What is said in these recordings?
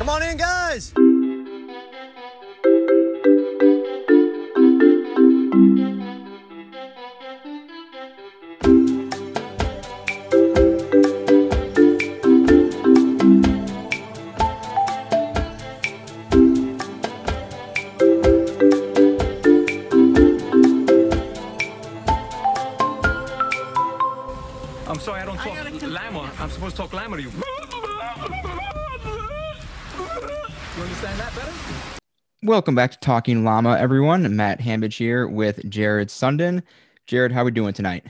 Come on in, guys. Welcome back to Talking Llama, everyone. Matt Hambidge here with Jared Sundin. Jared, how are we doing tonight?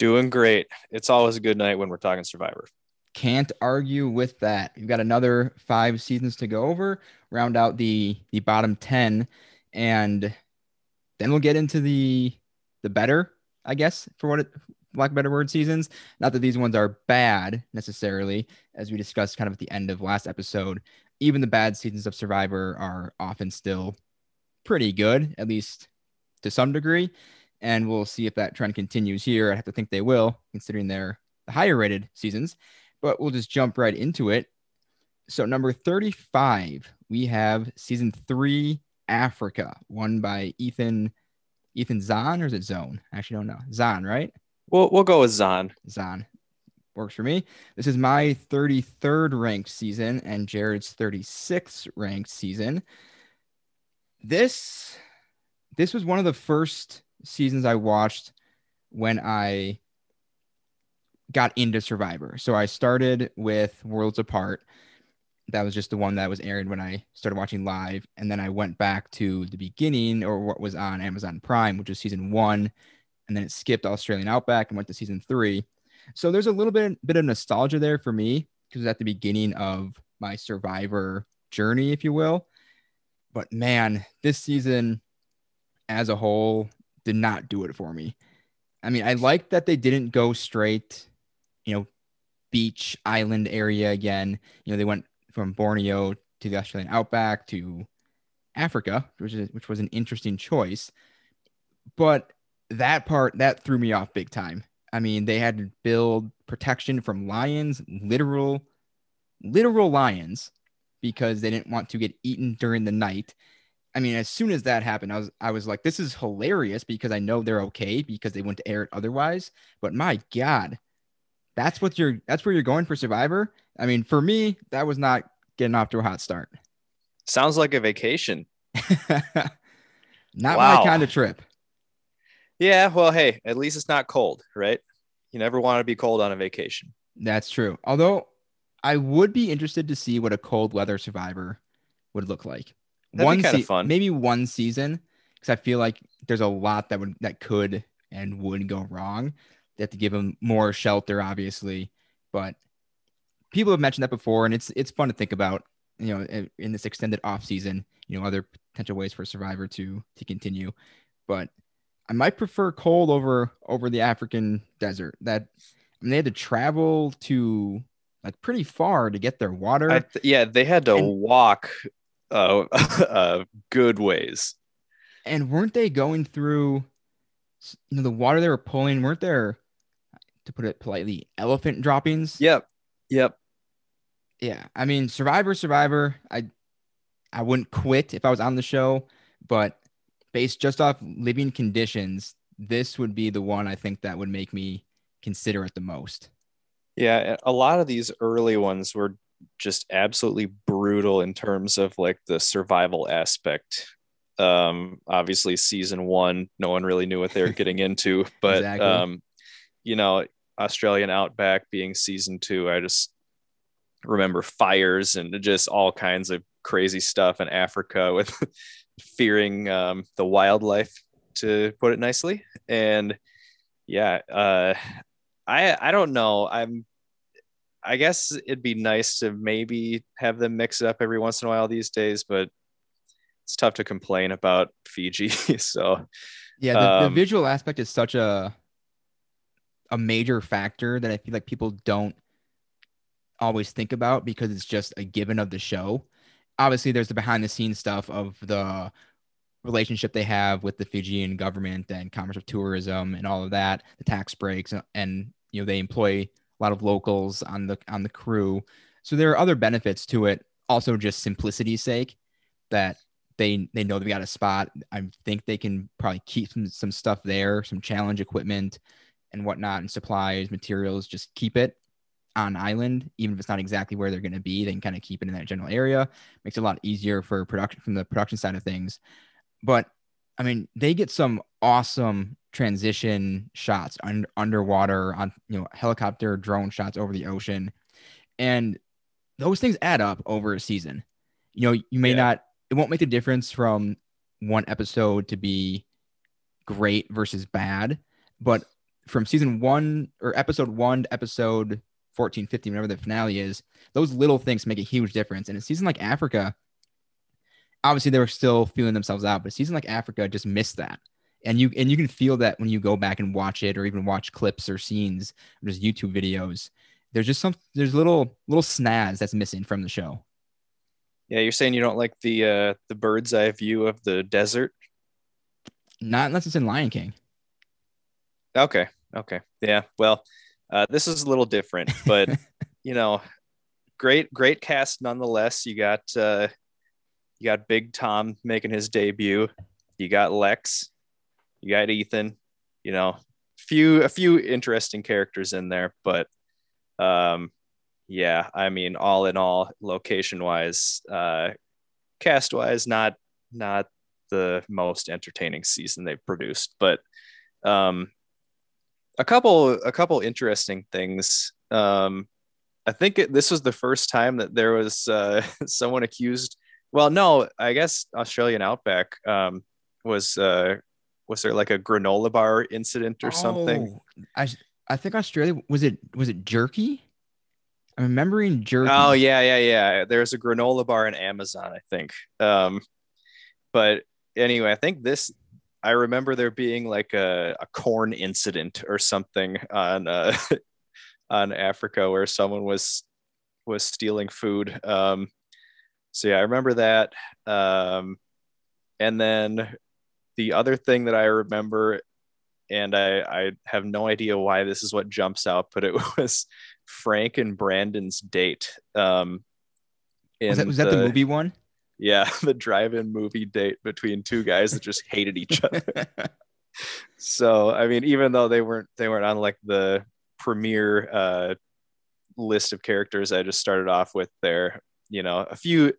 Doing great. It's always a good night when we're talking Survivor. Can't argue with that. We've got another five seasons to go over, round out the the bottom ten, and then we'll get into the the better, I guess, for what it lack of better word seasons. Not that these ones are bad necessarily, as we discussed kind of at the end of last episode. Even the bad seasons of Survivor are often still pretty good, at least to some degree. And we'll see if that trend continues here. I have to think they will, considering they're the higher rated seasons. But we'll just jump right into it. So, number 35, we have season three Africa, won by Ethan. Ethan Zahn or is it Zone? I actually don't know. Zahn, right? We'll we'll go with Zahn. Zahn works for me. This is my 33rd ranked season and Jared's 36th ranked season. This this was one of the first seasons I watched when I got into Survivor. So I started with Worlds Apart. That was just the one that was aired when I started watching live. And then I went back to the beginning or what was on Amazon Prime, which was season one. And then it skipped Australian Outback and went to season three. So there's a little bit, bit of nostalgia there for me because at the beginning of my Survivor journey, if you will. But man, this season as a whole did not do it for me. I mean, I like that they didn't go straight, you know, beach island area again. You know, they went from Borneo to the Australian outback to Africa, which is which was an interesting choice. But that part that threw me off big time. I mean, they had to build protection from lions, literal literal lions because they didn't want to get eaten during the night. I mean, as soon as that happened, I was I was like, this is hilarious because I know they're okay because they wouldn't air it otherwise. But my God, that's what you're that's where you're going for Survivor. I mean, for me, that was not getting off to a hot start. Sounds like a vacation. not Wow. my kind of trip. Yeah, well, hey, at least it's not cold, right? You never want to be cold on a vacation. That's true. Although I would be interested to see what a cold weather Survivor would look like. That'd be kinda fun. maybe one season, because I feel like there's a lot that would that could and would go wrong. They have to give them more shelter, obviously, but people have mentioned that before, and it's it's fun to think about. You know, in, in this extended off season, you know, other potential ways for a Survivor to to continue, but I might prefer cold over over the African desert. That I mean, they had to travel to like pretty far to get their water. Th- yeah, they had to And- walk uh, uh, good ways. and weren't they going through you know the water they were pulling weren't there to put it politely elephant droppings Yep, yep. yeah i mean survivor survivor i i wouldn't quit if i was on the show but based just off living conditions this would be the one i think that would make me consider it the most Yeah, a lot of these early ones were just absolutely brutal in terms of like the survival aspect. Um, obviously, season one, no one really knew what they were getting into, but Exactly. um, you know, Australian Outback being season two, I just remember fires and just all kinds of crazy stuff in Africa with fearing um, the wildlife, to put it nicely. And yeah, uh, I I don't know. I'm I guess it'd be nice to maybe have them mix it up every once in a while these days, but it's tough to complain about Fiji. so yeah the, the Um, visual aspect is such a a major factor that i feel like people don't always think about because it's just a given of the show obviously there's the behind the scenes stuff of the relationship they have with the Fijian government and commerce of tourism and all of that, the tax breaks and, and you know they employ a lot of locals on the on the crew. So there are other benefits to it also just simplicity's sake that they they know they've got a spot. I think they can probably keep some, some stuff there, some challenge equipment and whatnot, and supplies, materials. Just keep it on island, even if it's not exactly where they're going to be. They can kind of keep it in that general area. Makes it a lot easier for production from the production side of things. But I mean, they get some awesome transition shots un- underwater on you know helicopter drone shots over the ocean, and those things add up over a season. You know, you may Yeah. not. It won't make a difference from one episode to be great versus bad, but from season one or episode one to episode 14, 15, whatever the finale is, those little things make a huge difference. And a season like Africa, obviously they were still feeling themselves out, but a season like Africa just missed that. And you and you can feel that when you go back and watch it or even watch clips or scenes, or just YouTube videos. There's just some there's little little snaz that's missing from the show. Yeah, you're saying you don't like the uh, the bird's eye view of the desert. Not unless it's in Lion King. Okay. Okay. Yeah. Well, uh, this is a little different, but you know, great, great cast nonetheless. You got uh, you got Big Tom making his debut. You got Lex. You got Ethan. You know, few a few interesting characters in there, but um, yeah. I mean, all in all, location wise, uh, cast wise, not not the most entertaining season they've produced, but um a couple a couple interesting things um i think it, this was the first time that there was uh someone accused well no i guess australian outback um was uh was there like a granola bar incident or something Oh, I I think Australia was it was it jerky? I'm remembering jerky. oh yeah yeah yeah there's a granola bar in amazon i think um but anyway i think this i remember there being like a, a corn incident or something on uh on africa where someone was was stealing food um so yeah i remember that um and then the other thing that i remember and i i have no idea why this is what jumps out but it was frank and brandon's date um was that, was that the, movie one? Yeah, the drive-in movie date between two guys that just hated each other. So, I mean, even though they weren't they weren't on like the premiere uh, list of characters, I just started off with their, you know, a few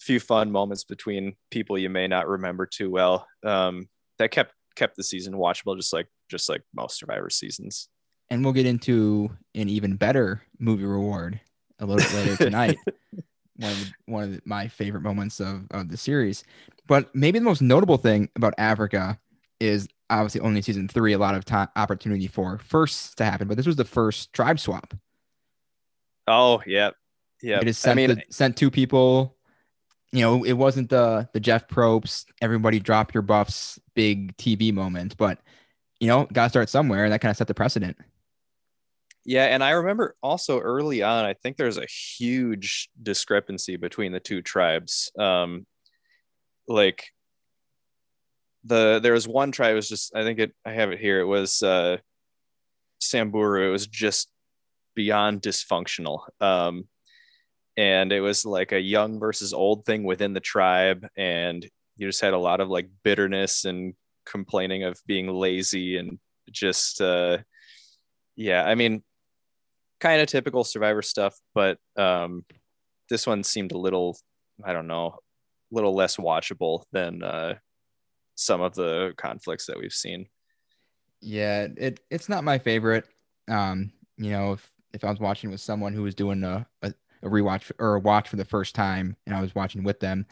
few fun moments between people you may not remember too well. Um, that kept kept the season watchable, just like just like most Survivor seasons. and we'll get into an even better movie reward a little bit later tonight. one of the, one of the, my favorite moments of, of the series. But maybe the most notable thing about Africa is obviously only season three, a lot of time opportunity for firsts to happen. But this was the first tribe swap. Oh, yeah, yeah. It is just I sent mean, the, sent two people. You know, it wasn't the the Jeff Probst, everybody drop your buffs, big TV moment, but you know, got to start somewhere, and that kind of set the precedent. Yeah, and I remember also early on, I think there's a huge discrepancy between the two tribes. Um, like the there was one tribe was just I think it I have it here. It was uh, Samburu. It was just beyond dysfunctional. Um, and it was like a young versus old thing within the tribe, and you just had a lot of like bitterness and complaining of being lazy and just uh, yeah. I mean, kind of typical survivor stuff but um this one seemed a little i don't know a little less watchable than uh some of the conflicts that we've seen Yeah, it it's not my favorite. Um, you know, if if I was watching with someone who was doing a, a, a rewatch or a watch for the first time and I was watching with them,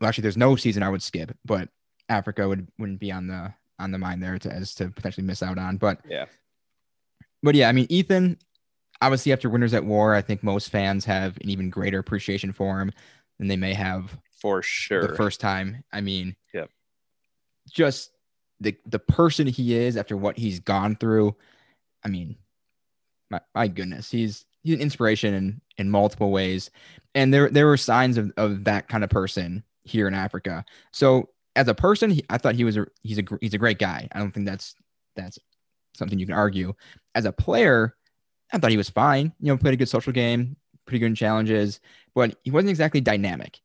well, actually there's no season I would skip, but Africa would wouldn't be on the on the mind there to as to potentially miss out on. But yeah but yeah, I mean Ethan, obviously after Winners at War, I think most fans have an even greater appreciation for him than they may have for sure the first time. I mean, Yep. just the the person he is after what he's gone through. I mean, my, my goodness, he's he's an inspiration in in multiple ways, and there there were signs of of that kind of person here in Africa. So as a person, he, I thought he was a he's a he's a great guy. I don't think that's that's something you can argue. As a player, I thought he was fine. You know, played a good social game, pretty good in challenges, but he wasn't exactly dynamic.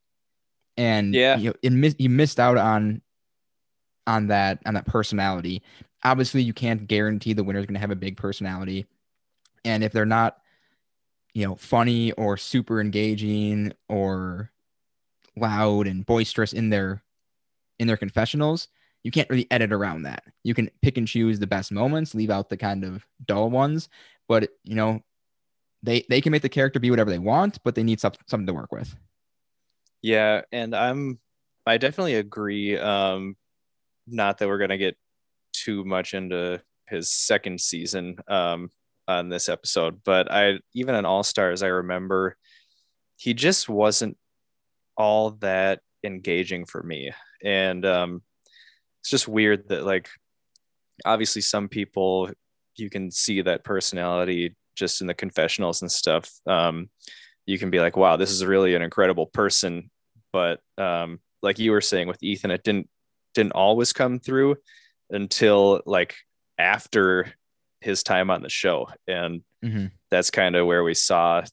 And Yeah. you know, it miss, he missed out on on that on that personality. Obviously, you can't guarantee the winner's going to have a big personality, and if they're not, you know, funny or super engaging or loud and boisterous in their in their confessionals, you can't really edit around that. You can pick and choose the best moments, leave out the kind of dull ones, but you know, they they can make the character be whatever they want, but they need some, something to work with. Yeah, and I'm I definitely agree. Um, not that we're gonna get too much into his second season um on this episode, but I even in All Stars, I remember he just wasn't all that engaging for me. And um it's just weird that like obviously some people you can see that personality just in the confessionals and stuff. Um you can be like, wow, this is really an incredible person. But um, like you were saying with Ethan, it didn't didn't always come through until like after his time on the show. And Mm-hmm. that's kind of where we saw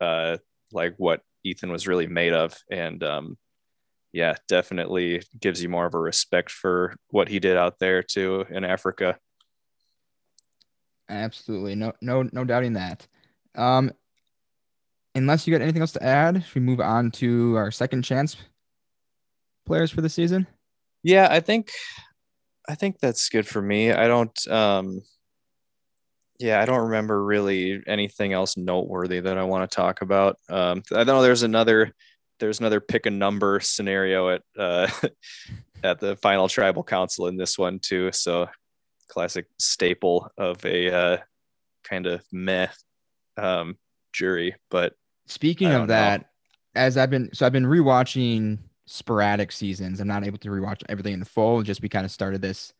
uh like what Ethan was really made of. And um yeah, definitely gives you more of a respect for what he did out there too in Africa. Absolutely, no, no, no doubting that. Um, unless you got anything else to add, should we move on to our second chance players for the season? Yeah, I think I think that's good for me. I don't um yeah, I don't remember really anything else noteworthy that I want to talk about. Um I know there's another there's another pick a number scenario at uh at the final tribal council in this one too. So classic staple of a uh kind of meh um jury, but Speaking of don't know. that, as I've been so I've been rewatching sporadic seasons. I'm not able to rewatch everything in full. Just we kind of started this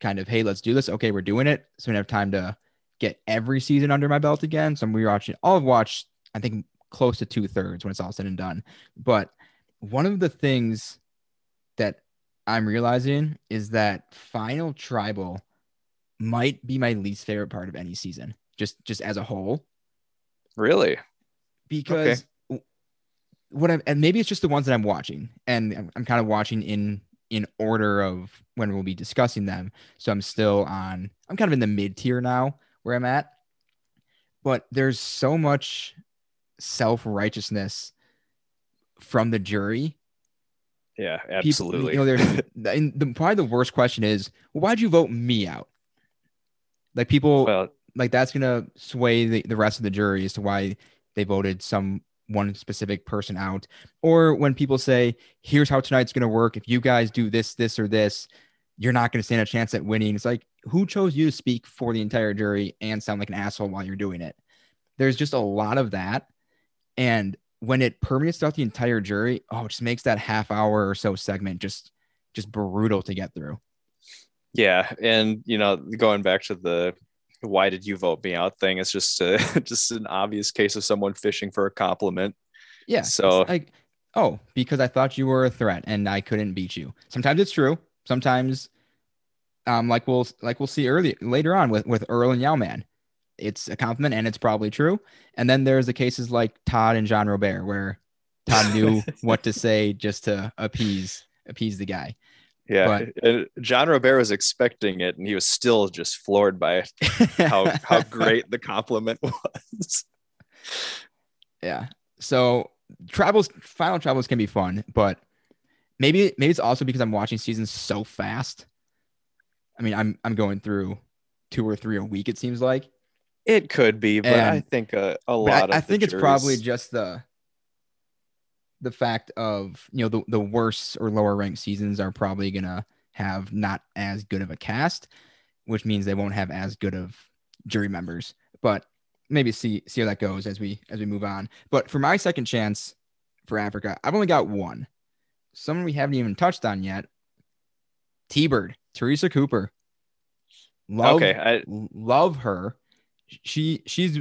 kind of hey, let's do this. Okay, we're doing it. So we have time to get every season under my belt again. So I'm rewatching. I'll watch. I think close to two thirds when it's all said and done. But one of the things that I'm realizing is that final tribal might be my least favorite part of any season. Just just as a whole really because what I'm and maybe it's just the ones that I'm watching and I'm, I'm kind of watching in in order of when we'll be discussing them. So I'm still on I'm kind of in the mid tier now where I'm at. But there's so much self-righteousness from the jury. Yeah, People- absolutely. you know, there's and the, probably the worst question is, well, why'd you vote me out? Like people well, like that's gonna sway the, the rest of the jury as to why they voted some one specific person out. Or when people say here's how tonight's gonna work. If you guys do this this or this you're not gonna stand a chance at winning. It's like who chose you to speak for the entire jury and sound like an asshole while you're doing it? There's just a lot of that. And when it permeates throughout the entire jury oh it just makes that half hour or so segment just just brutal to get through Yeah, and you know, going back to the why did you vote me out thing, it's just a, just an obvious case of someone fishing for a compliment. Yeah. So- like, oh, because I thought you were a threat and I couldn't beat you. Sometimes it's true. Sometimes, um, like we'll like we'll see earlier later on with with Earl and Yau-Man, it's a compliment and it's probably true. And then there's the cases like Todd and Jean-Robert where Todd knew what to say just to appease appease the guy. Yeah, and Jean-Robert was expecting it, and he was still just floored by it, how how great the compliment was. Yeah. So tribals, final tribals can be fun, but maybe maybe it's also because I'm watching seasons so fast. I mean, I'm I'm going through two or three a week. It seems like. It could be, but I think a, a lot I, of I the think it's probably just the the fact of you know the the worse or lower ranked seasons are probably gonna have not as good of a cast, which means they won't have as good of jury members. But maybe see see how that goes as we as we move on. But for my second chance for Africa, I've only got one. Someone we haven't even touched on yet. T Bird, Teresa Cooper. Love okay. I, love her. She she's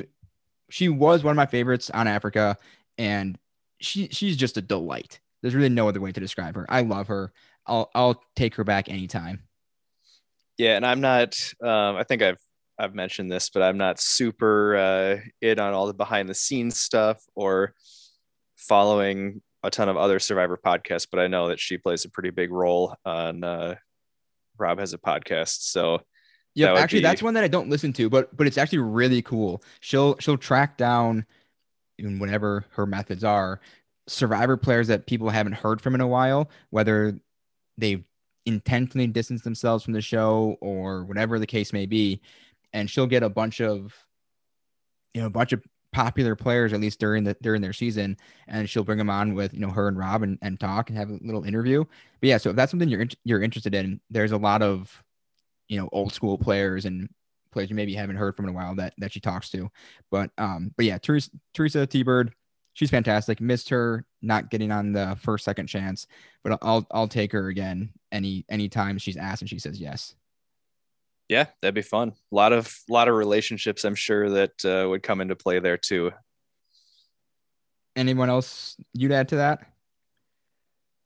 she was one of my favorites on Africa, and she she's just a delight. There's really no other way to describe her. I love her. I'll I'll take her back anytime. yeah, and I'm not. Um, I think I've I've mentioned this, but I'm not super uh, in on all the behind the scenes stuff or following a ton of other Survivor podcasts. But I know that she plays a pretty big role on. Uh, Rob has a podcast, so yeah, that actually, be- that's one that I don't listen to, but but it's actually really cool. She'll she'll track down, in whatever her methods are, survivor players that people haven't heard from in a while, whether they've intentionally distanced themselves from the show or whatever the case may be, and she'll get a bunch of, you know, a bunch of popular players at least during the during their season, and she'll bring them on with you know her and Rob and, and talk and have a little interview. But yeah, so if that's something you're you're interested in, there's a lot of you know old school players and players you maybe haven't heard from in a while that that she talks to. But um, but yeah, Teresa Teresa T Bird, she's fantastic. Missed her not getting on the first second chance, but I'll I'll take her again any anytime she's asked and she says yes. yeah, that'd be fun. A lot of lot of relationships, I'm sure that uh, would come into play there too. Anyone else you'd add to that?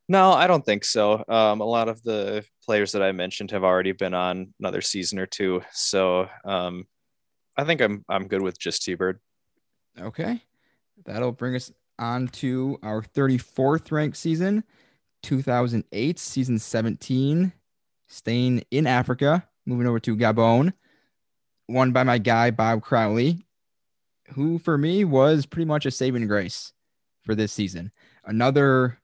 No, I don't think so. Um, a lot of the players that I mentioned have already been on another season or two, so um, I think I'm I'm good with just T Bird. Okay. That'll bring us on to our 34th ranked season, 2008, season 17, staying in Africa, moving over to Gabon, won by my guy, Bob Crowley, who for me was pretty much a saving grace for this season. Another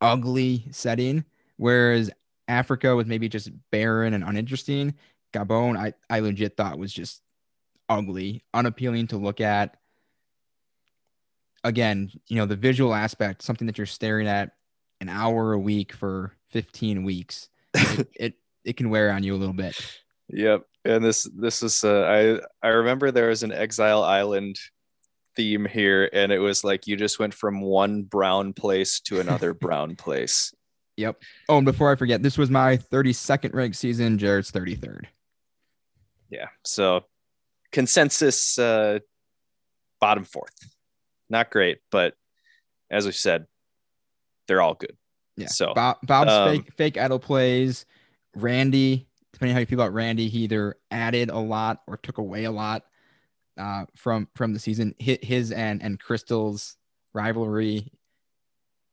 ugly setting, whereas Africa was maybe just barren and uninteresting. Gabon, I, I legit thought was just ugly, unappealing to look at again, you know, the visual aspect, something that you're staring at an hour a week for 15 weeks, it, it, it can wear on you a little bit. Yep. And this this is uh, I I remember there was an Exile Island theme here, and it was like you just went from one brown place to another brown place. Yep. Oh, and before I forget, this was my 32nd ranked season. Jared's 33rd. Yeah. So consensus uh bottom fourth. Not great, but as we said, they're all good. Yeah. So Bob, Bob's um, fake fake idol plays. Randy, depending how you feel about Randy, he either added a lot or took away a lot uh, from from the season. Hit his and and Crystal's rivalry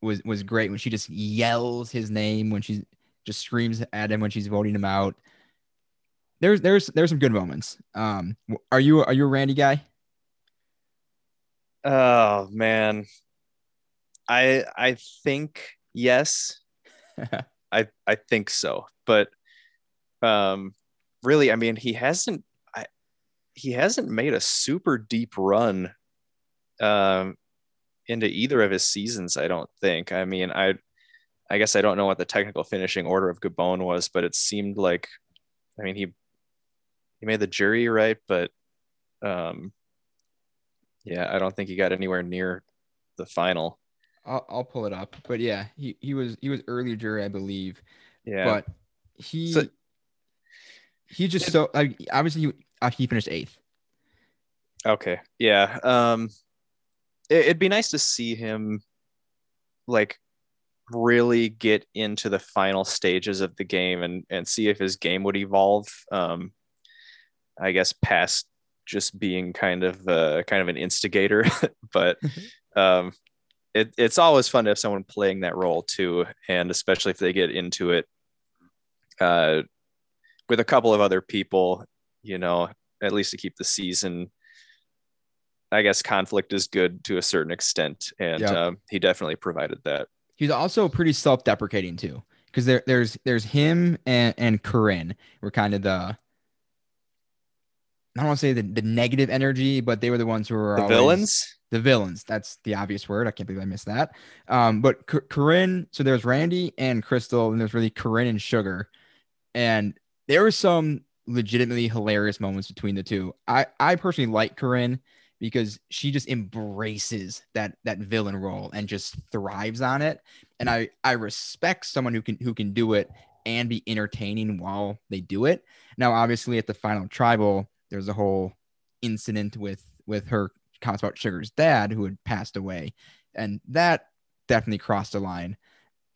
was was great when she just yells his name when she just screams at him when she's voting him out. There's there's there's some good moments. Um, are you are you a Randy guy? Oh man. I I think yes. I I think so. But um really I mean he hasn't I, he hasn't made a super deep run um into either of his seasons, I don't think. I mean, I I guess I don't know what the technical finishing order of Gabon was, but it seemed like I mean he he made the jury right, but um yeah, I don't think he got anywhere near the final. I'll, I'll pull it up, but yeah, he, he was he was early jury, I believe. Yeah. but he So- he just so like obviously he, uh, he finished eighth. Okay. Yeah. Um it, it'd be nice to see him like really get into the final stages of the game and and see if his game would evolve um I guess past just being kind of uh kind of an instigator. But um it, it's always fun to have someone playing that role too and especially if they get into it uh with a couple of other people you know at least to keep the season I guess conflict is good to a certain extent, and um, he definitely provided that. He's also pretty self-deprecating too, because there there's there's him and and Corinne were kind of the I don't want to say the, the negative energy, but they were the ones who were The always- villains, the villains. That's the obvious word. I can't believe I missed that. Um, but C- Corinne, so there's Randy and Crystal, and there's really Corinne and Sugar, and there were some legitimately hilarious moments between the two. I I personally like Corinne because she just embraces that that villain role and just thrives on it, and I I respect someone who can who can do it and be entertaining while they do it. Now, obviously, at the final tribal, there's a whole incident with with her comments about Sugar's dad who had passed away, and that definitely crossed a line.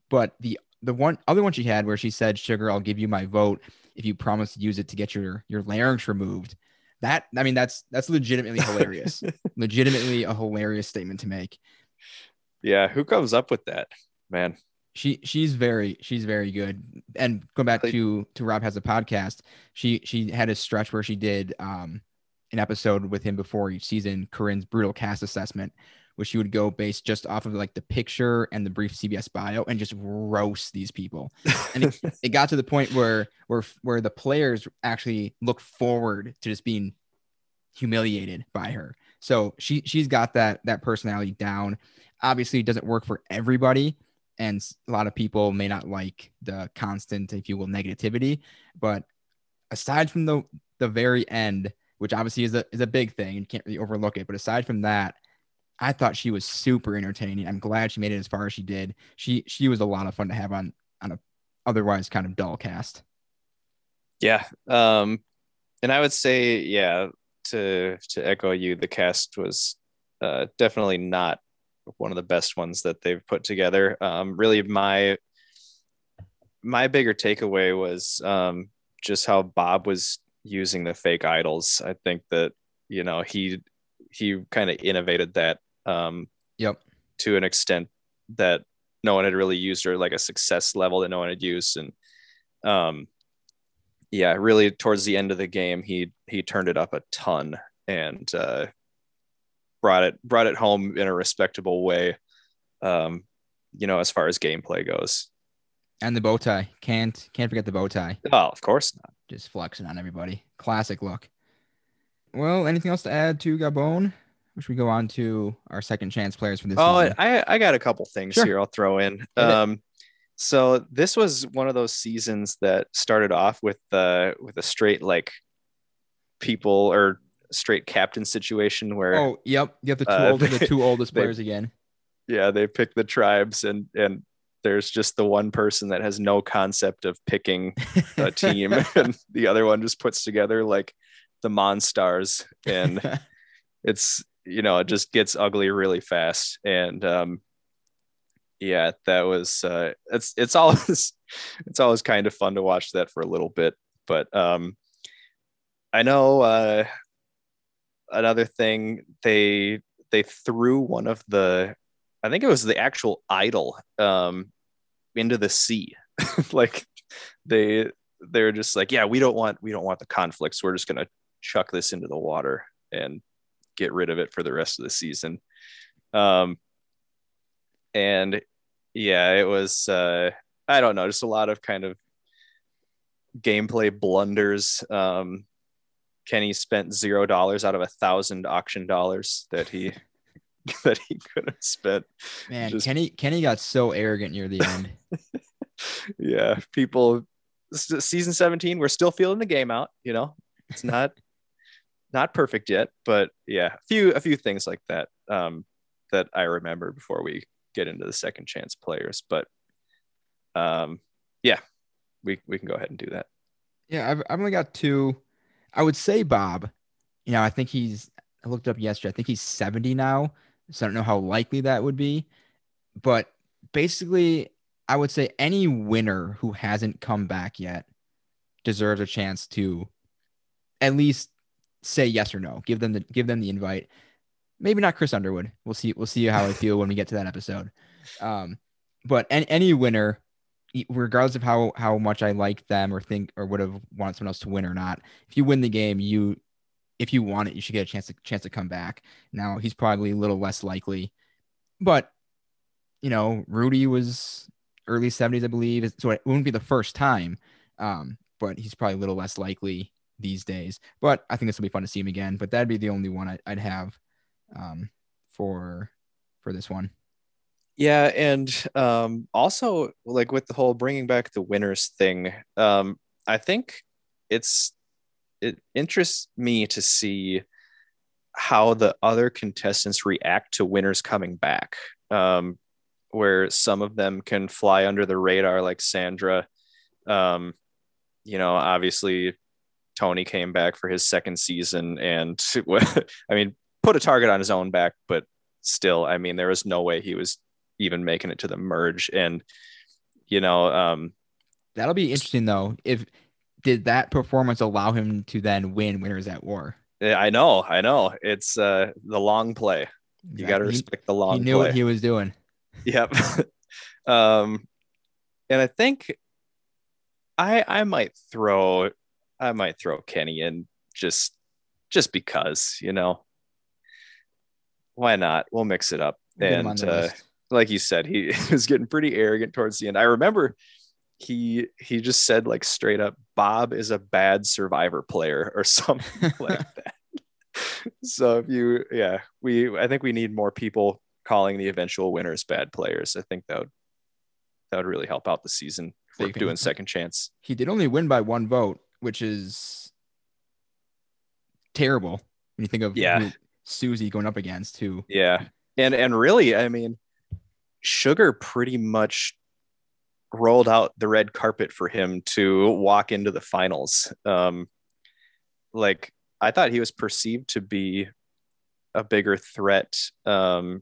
But the the one other one she had where she said, "Sugar, I'll give you my vote if you promise to use it to get your your larynx removed." That I mean, that's that's legitimately hilarious. legitimately a hilarious statement to make. Yeah, who comes up with that, man? She she's very she's very good. And going back to to Rob has a podcast. She she had a stretch where she did um an episode with him before each season, Corinne's brutal cast assessment, which she would go based just off of like the picture and the brief CBS bio and just roast these people. And it, it got to the point where where where the players actually look forward to just being humiliated by her. So she she's got that that personality down. Obviously, it doesn't work for everybody, and a lot of people may not like the constant, if you will, negativity. But aside from the the very end, which obviously is a is a big thing, you can't really overlook it. But aside from that, I thought she was super entertaining. I'm glad she made it as far as she did. She she was a lot of fun to have on on a otherwise kind of dull cast. Yeah. Um and I would say yeah, to to echo you, the cast was uh definitely not one of the best ones that they've put together. Um really my my bigger takeaway was um just how Bob was using the fake idols. I think that you know he he kind of innovated that um, yep. To an extent that no one had really used or like a success level that no one had used. And um, yeah, really towards the end of the game, he he turned it up a ton and uh, brought it brought it home in a respectable way. Um, you know, as far as gameplay goes. And the bow tie. Can't can't forget the bow tie. Oh, of course not. Just flexing on everybody. Classic look. Well, anything else to add to Gabon? Should we go on to our second chance players for this? Oh, season? I I got a couple things sure. here. I'll throw in. Um, so this was one of those seasons that started off with the uh, with a straight like people or straight captain situation where oh yep you have the two uh, old, the two oldest they, players again. Yeah, they pick the tribes and and there's just the one person that has no concept of picking a team and the other one just puts together like the monstars and it's you know, it just gets ugly really fast. And um, yeah, that was uh, it's it's always it's always kind of fun to watch that for a little bit. But um, I know uh, another thing they they threw one of the I think it was the actual idol um, into the sea. like they they're just like, yeah, we don't want we don't want the conflicts. We're just gonna chuck this into the water. And get rid of it for the rest of the season. Um, and yeah, it was, uh, I don't know, just a lot of kind of gameplay blunders. Um, Kenny spent zero dollars out of a thousand auction dollars that he that he could have spent. Man, just... Kenny Kenny got so arrogant near the end. yeah, people. Season 17, we're still feeling the game out. You know, it's not not perfect yet, but yeah, a few a few things like that um, that I remember before we get into the second chance players. But um, yeah, we we can go ahead and do that. Yeah, I've I've only got two. I would say Bob. You know, I think he's. I looked up yesterday. I think he's seventy now, so I don't know how likely that would be. But basically, I would say any winner who hasn't come back yet deserves a chance to at least say yes or no. Give them the give them the invite. Maybe not Chris Underwood. We'll see. We'll see how I feel when we get to that episode. Um, but any, any winner, regardless of how how much I like them or think or would have wanted someone else to win or not, if you win the game, you if you want it, you should get a chance to chance to come back. Now he's probably a little less likely, but you know Rudy was early 70s, I believe, so it wouldn't be the first time. Um, but he's probably a little less likely these days. But I think this will be fun to see him again. But that'd be the only one I, would have um, for for this one. Yeah, and um, also like with the whole bringing back the winners thing, um, I think it's it interests me to see how the other contestants react to winners coming back. Um, where some of them can fly under the radar, like Sandra. Um, you know, obviously Tony came back for his second season and I mean put a target on his own back but still I mean there was no way he was even making it to the merge and you know um that'll be interesting though if did that performance allow him to then win winners at war Yeah, I know, I know. It's uh the long play. You got to Exactly. Respect the long He knew play. what he was doing. Yep. um, and I think I I might throw I might throw Kenny in just just because you know why not? We'll mix it up. And uh, like you said, he was getting pretty arrogant towards the end. I remember he he just said like straight up, Bob is a bad survivor player or something like that. So if you yeah, we I think we need more people calling the eventual winners bad players. I think that would that would really help out the season if we're doing second chance. he did only win by one vote, which is terrible when you think of Yeah. Susie going up against. Who Yeah. And and really, I mean, Sugar pretty much rolled out the red carpet for him to walk into the finals. Um like I thought he was perceived to be a bigger threat um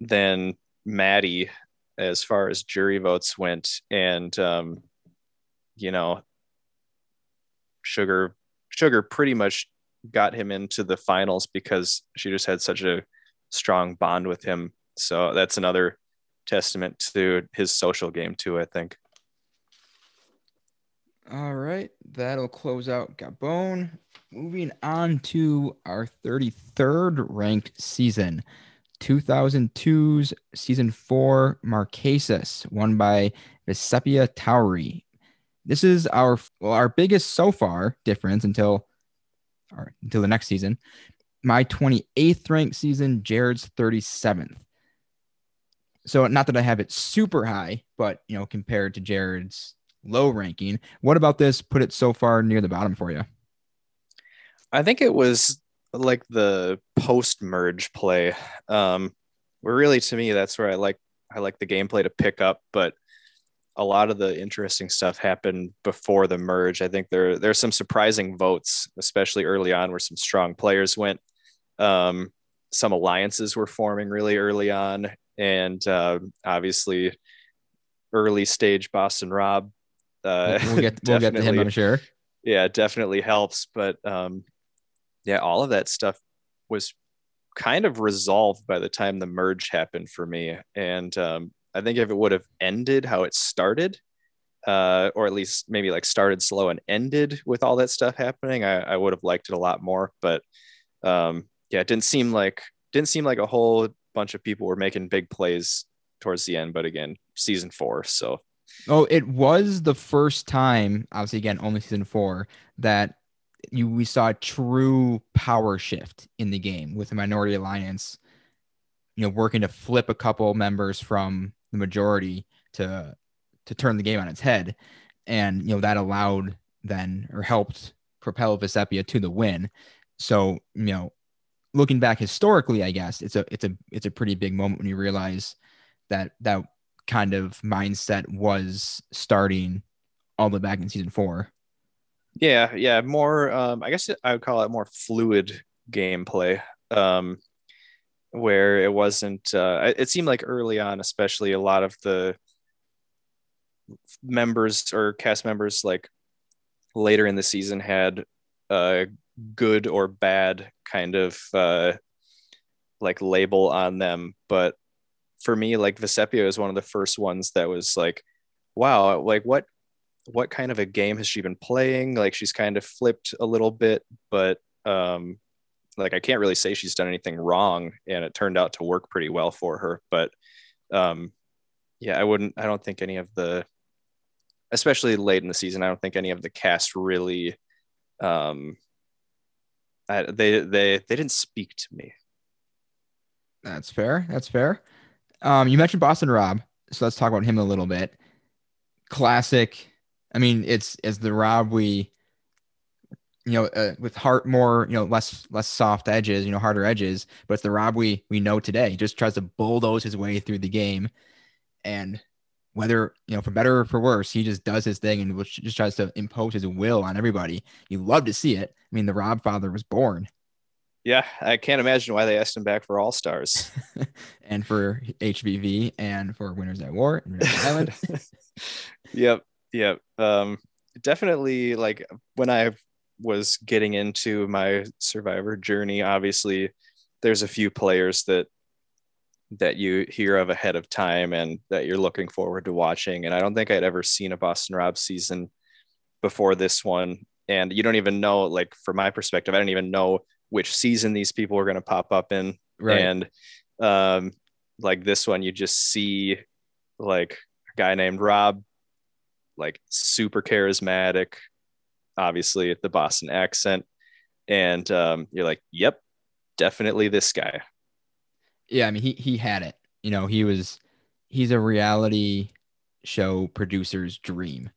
than Matty as far as jury votes went and um you know Sugar Sugar pretty much got him into the finals because she just had such a strong bond with him. So that's another testament to his social game too, I think. All right, that'll close out Gabon. Moving on to our 33rd ranked season, 2002's season four Marquesas, won by Vecepia Towery. This is our well, our biggest so far difference until or until the next season. My 28th ranked season, Jared's 37th. So not that I have it super high, but you know, compared to Jared's low ranking. What about this put it so far near the bottom for you? I think it was like the post merge play. Um where really to me that's where I like I like the gameplay to pick up, but a lot of the interesting stuff happened before the merge. I think there there's some surprising votes, especially early on, where some strong players went. Um, some alliances were forming really early on, and uh, obviously, early stage Boston Rob. Uh, We'll, get we'll get to him, I'm sure. yeah, it definitely helps. But um, yeah, all of that stuff was kind of resolved by the time the merge happened for me. And um, I think if it would have ended how it started, uh, or at least maybe like started slow and ended with all that stuff happening, I, I would have liked it a lot more. But um, yeah, it didn't seem like didn't seem like a whole bunch of people were making big plays towards the end. But again, season four, so Oh, it was the first time, obviously again, only season four, that you we saw a true power shift in the game with the minority alliance, you know, working to flip a couple members from the majority to to turn the game on its head. And you know, that allowed then or helped propel Vecepia to the win. So, you know, looking back historically, I guess it's a it's a it's a pretty big moment when you realize that that kind of mindset was starting all the way back in season four. Yeah, yeah, more. Um, I guess I would call it more fluid gameplay, um, where it wasn't. Uh, it- seemed like early on, especially a lot of the members or cast members, like later in the season, had a good or bad kind of uh, like label on them. But for me, like Vecepia is one of the first ones that was like, wow, like what what kind of a game has she been playing? Like she's kind of flipped a little bit, but um like I can't really say she's done anything wrong and it turned out to work pretty well for her. But um yeah, I wouldn't I don't think any of the especially late in the season, I don't think any of the cast really um I, they they they didn't speak to me. That's fair. That's fair. Um, you mentioned Boston Rob, so let's talk about him a little bit. Classic. I mean, it's it's the Rob we, you know, uh, with heart more, you know, less less soft edges, you know, harder edges, but it's the Rob we we know today. He just tries to bulldoze his way through the game, and whether you know for better or for worse, he just does his thing and just tries to impose his will on everybody. You love to see it. I mean, the Rob father was born. Yeah, I can't imagine why they asked him back for All Stars. and for HVV and for Winners at War Rhode Island. yep, yep. Um, definitely like when I was getting into my survivor journey obviously there's a few players that that you hear of ahead of time and that you're looking forward to watching. And i don't think i'd ever seen a boston rob season before this one. And you don't even know like from my perspective i don't even know which season these people are going to pop up in. Right. and um like this one you just see like a guy named rob like super charismatic obviously the boston accent and um you're like yep definitely this guy Yeah, I mean he he had it. You know, he was he's a reality show producer's dream.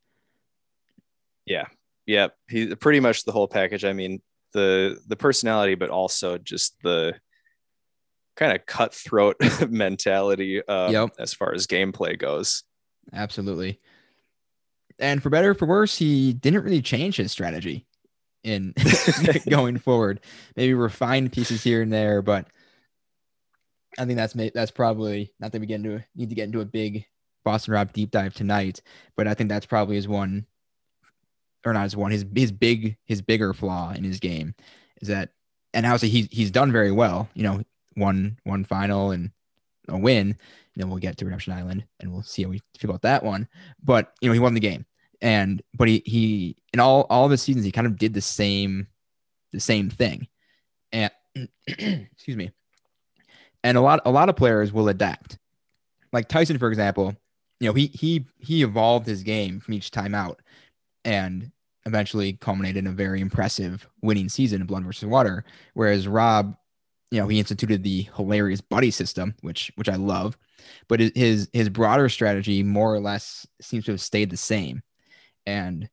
yeah yeah he pretty much the whole package i mean the the personality but also just the kind of cutthroat mentality um, Yep. as far as gameplay goes Absolutely. And for better or for worse, he didn't really change his strategy in going forward. Maybe refine pieces here and there, but I think that's that's probably not that we get into need to get into a big Boston Rob deep dive tonight, but I think that's probably his one or not his one his his big his bigger flaw in his game is that and obviously he's he's done very well, you know, one one final and a win. Then we'll get to Redemption Island and we'll see how we feel about that one. But you know, he won the game. And but he he in all all of his seasons he kind of did the same the same thing. And excuse me. And a lot a lot of players will adapt. Like Tyson, for example, you know, he he he evolved his game from each time out and eventually culminated in a very impressive winning season in Blood versus Water. Whereas Rob, you know, he instituted the hilarious buddy system, which which I love, but his- his broader strategy more or less seems to have stayed the same. And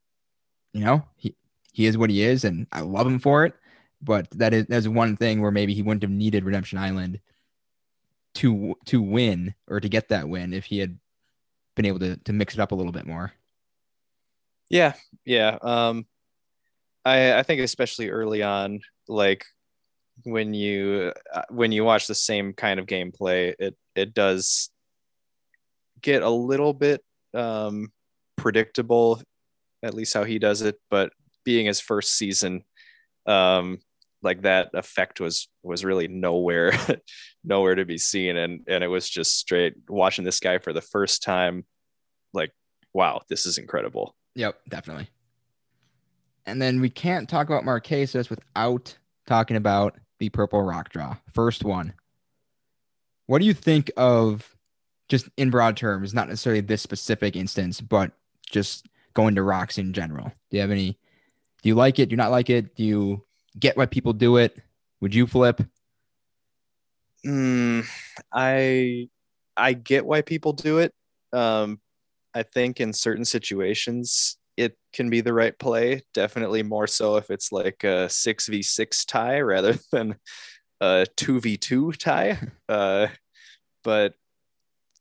you know, he he is what he is, and I love him for it. But that is that's one thing where maybe he wouldn't have needed Redemption Island to to win or to get that win if he had been able to to mix it up a little bit more. Yeah, yeah. Um, I I think especially early on, like when you uh, when you watch the same kind of gameplay, it it does get a little bit um, predictable, at least how he does it. But being his first season, um, like that effect was was really nowhere nowhere to be seen, and and it was just straight watching this guy for the first time, like wow, this is incredible. Yep, definitely. And then we can't talk about Marquesas without talking about the purple rock draw. First one. What do you think of just in broad terms, not necessarily this specific instance, but just going to rocks in general? Do you have any do you like it? Do you not like it? Do you get why people do it? Would you flip? Mm, I I get why people do it. Um, I think in certain situations it can be the right play. Definitely more so if it's like a six v six tie rather than a two v two tie. Uh, but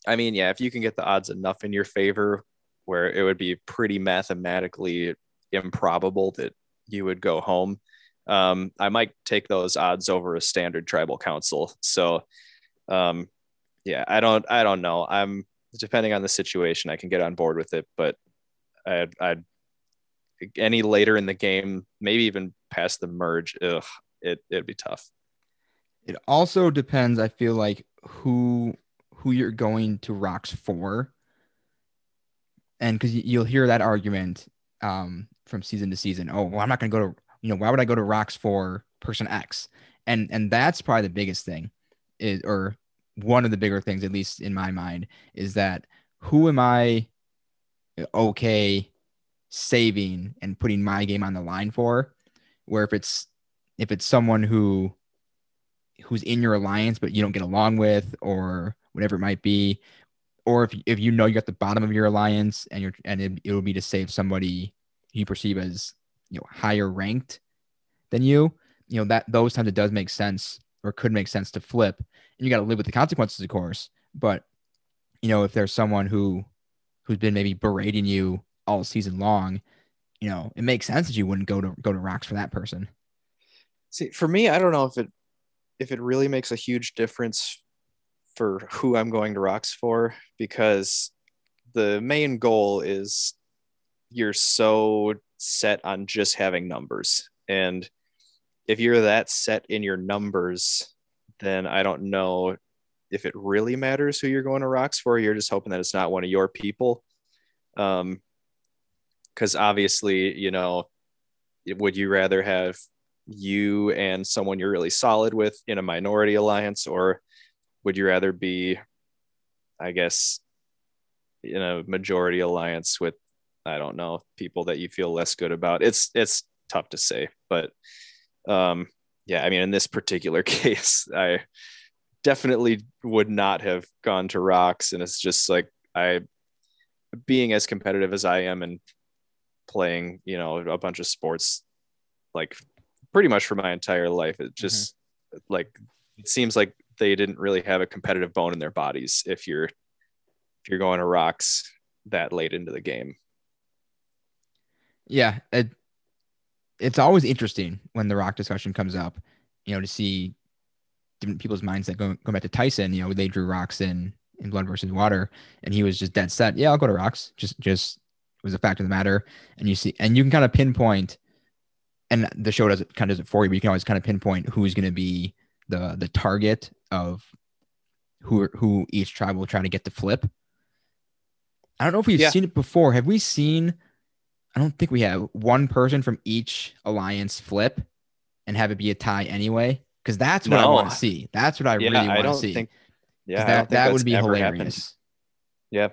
I mean, yeah, if you can get the odds enough in your favor, where it would be pretty mathematically improbable that you would go home. Um, I might take those odds over a standard tribal council. So, um, yeah, I don't, I don't know. I'm depending on the situation, I can get on board with it, but I'd, I'd any later in the game, maybe even past the merge, ugh, it it'd be tough. It also depends, I feel like, who who you're going to rocks for. And because you'll hear that argument um, from season to season. Oh, well, I'm not going to go to, you know, why would I go to rocks for person X? And and that's probably the biggest thing, is or one of the bigger things, at least in my mind, is that who am I okay saving and putting my game on the line for? Where if it's if it's someone who who's in your alliance but you don't get along with or whatever it might be. Or if, if you know you're at the bottom of your alliance and you're and it, it will be to save somebody you perceive as you know higher ranked than you you know that those times it does make sense or could make sense to flip. And you got to live with the consequences of course. But you know if there's someone who who's been maybe berating you all season long you know it makes sense that you wouldn't go to go to rocks for that person. See, for me, I don't know if it if it really makes a huge difference for who I'm going to rocks for because the main goal is you're so set on just having numbers And if you're that set in your numbers, then I don't know if it really matters who you're going to rocks for. You're just hoping that it's not one of your people. Um, because obviously, you know, would you rather have you and someone you're really solid with in a minority alliance, or would you rather be, I guess, in a majority alliance with, I don't know, people that you feel less good about? It's it's tough to say, but um, yeah, I mean, in this particular case, I definitely would not have gone to rocks, and it's just like I, being as competitive as I am and playing, you know, a bunch of sports, like pretty much for my entire life, it just mm-hmm. like it seems like they didn't really have a competitive bone in their bodies if you're if you're going to rocks that late into the game. Yeah, it, it's always interesting when the rock discussion comes up, you know, to see different people's mindset going, going back to Tyson, you know, they drew rocks in in blood versus water and he was just dead set. Yeah, I'll go to rocks. Just just was a fact of the matter. And you see and you can kind of pinpoint and the show does it kind of does it for you, but you can always kind of pinpoint who's going to be the the target of who who each tribe will try to get to flip. I don't know if we've yeah. seen it before. Have we seen I don't think we have one person from each alliance flip and have it be a tie anyway. Because that's what no. I want to see. That's what I yeah, really want to see. Think, yeah, that, that would be hilarious. Happened. Yeah.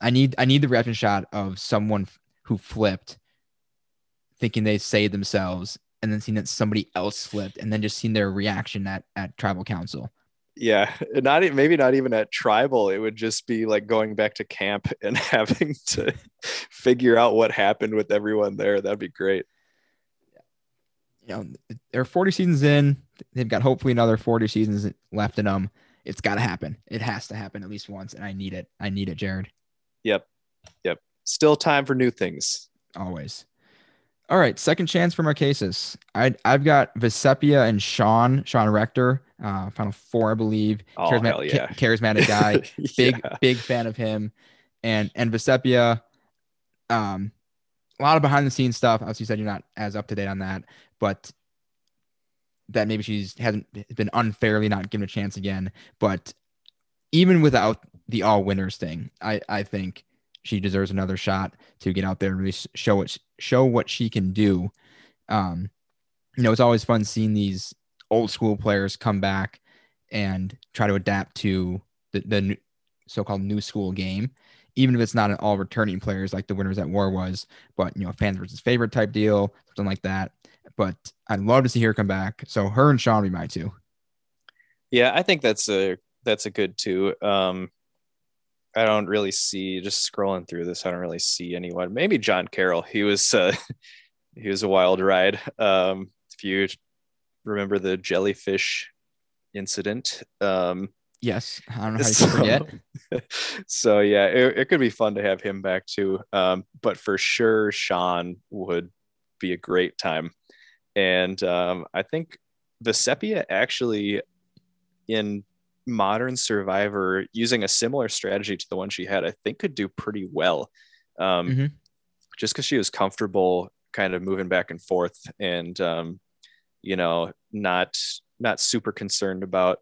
I need I need the reaction shot of someone who flipped thinking they saved themselves and then seeing that somebody else flipped and then just seeing their reaction at, at tribal council. Yeah not maybe not even at tribal. It would just be like going back to camp and having to figure out what happened with everyone there. That'd be great. You know they're 40 seasons in. They've got hopefully another 40 seasons left in them it's got to happen. It has to happen at least once and i need it. I need it jared. Yep. Yep. Still time for new things. Always all right, second chance for Marquesas. I I've got Vecepia and Sean, Sean Rector, uh, Final Four, I believe. Oh, Charisma- yeah. charismatic guy. big, yeah. big fan of him. And and Vecepia, um, a lot of behind the scenes stuff. As you said, you're not as up to date on that, but that maybe she's hasn't been unfairly not given a chance again. But even without the all winners thing, I I think she deserves another shot to get out there and really show what show what she can do. Um, you know, it's always fun seeing these old school players come back and try to adapt to the, the so-called new school game, even if it's not an all returning players like the winners at war was, but you know, fans versus favorite type deal, something like that. But I'd love to see her come back. So her and Sean be my two. Yeah, I think that's a that's a good two. Um, I don't really see just scrolling through this. I don't really see anyone. Maybe John Carroll. He was uh, he was a wild ride. Um, if you remember the jellyfish incident. Um, yes, I don't know how you so, forget. so yeah, it, it, could be fun to have him back too. Um, but for sure, Sean would be a great time, and um, I think Vecepia actually in modern survivor using a similar strategy to the one she had i think could do pretty well. Um, mm-hmm. just because she was comfortable kind of moving back and forth and um, you know not not super concerned about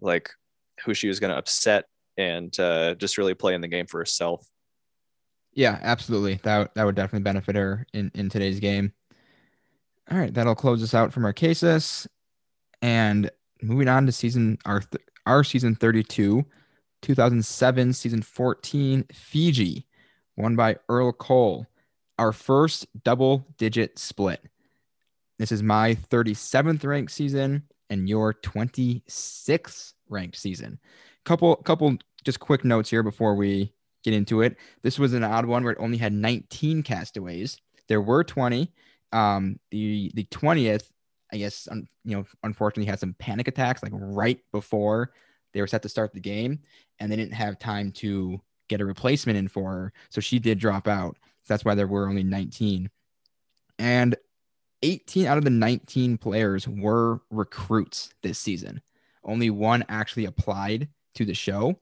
like who she was going to upset and uh, just really playing the game for herself. Yeah absolutely. That, that would definitely benefit her in, in today's game. All right that'll close us out from Marquesas, and moving on to season our th- our season 32, 2007 season 14, Fiji, won by Earl Cole. Our first double digit split. This is my 37th ranked season and your 26th ranked season. Couple couple just quick notes here before we get into it. This was an odd one where it only had 19 castaways. There were 20. Um, the the 20th I guess, un, you know, unfortunately had some panic attacks like right before they were set to start the game, and they didn't have time to get a replacement in for her, so she did drop out. So that's why there were only 19, and 18 out of the 19 players were recruits this season. Only one actually applied to the show,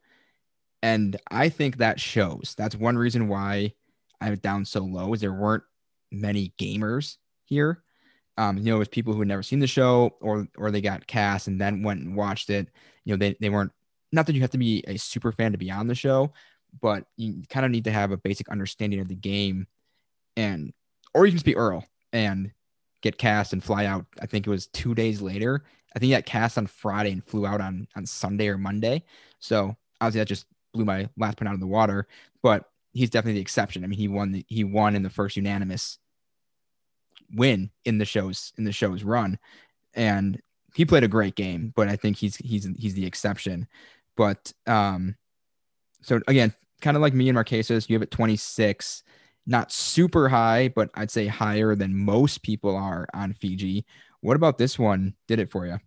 and I think that shows. That's one reason why I'm down so low is there weren't many gamers here Um, you know, it was people who had never seen the show or or they got cast and then went and watched it. You know, they, they weren't not that you have to be a super fan to be on the show, but you kind of need to have a basic understanding of the game and or you can just be Earl and get cast and fly out. I think it was two days later. I think he got cast on Friday and flew out on on Sunday or Monday. So obviously that just blew my last point out of the water. But he's definitely the exception. I mean, he won the, he won in the first unanimous win in the show's in the show's run, and he played a great game. But I think he's he's he's the exception. But um, so again, kind of like me and Marquesas, you have it 26, not super high, but I'd say higher than most people are on Fiji. What about this one? Did it for you?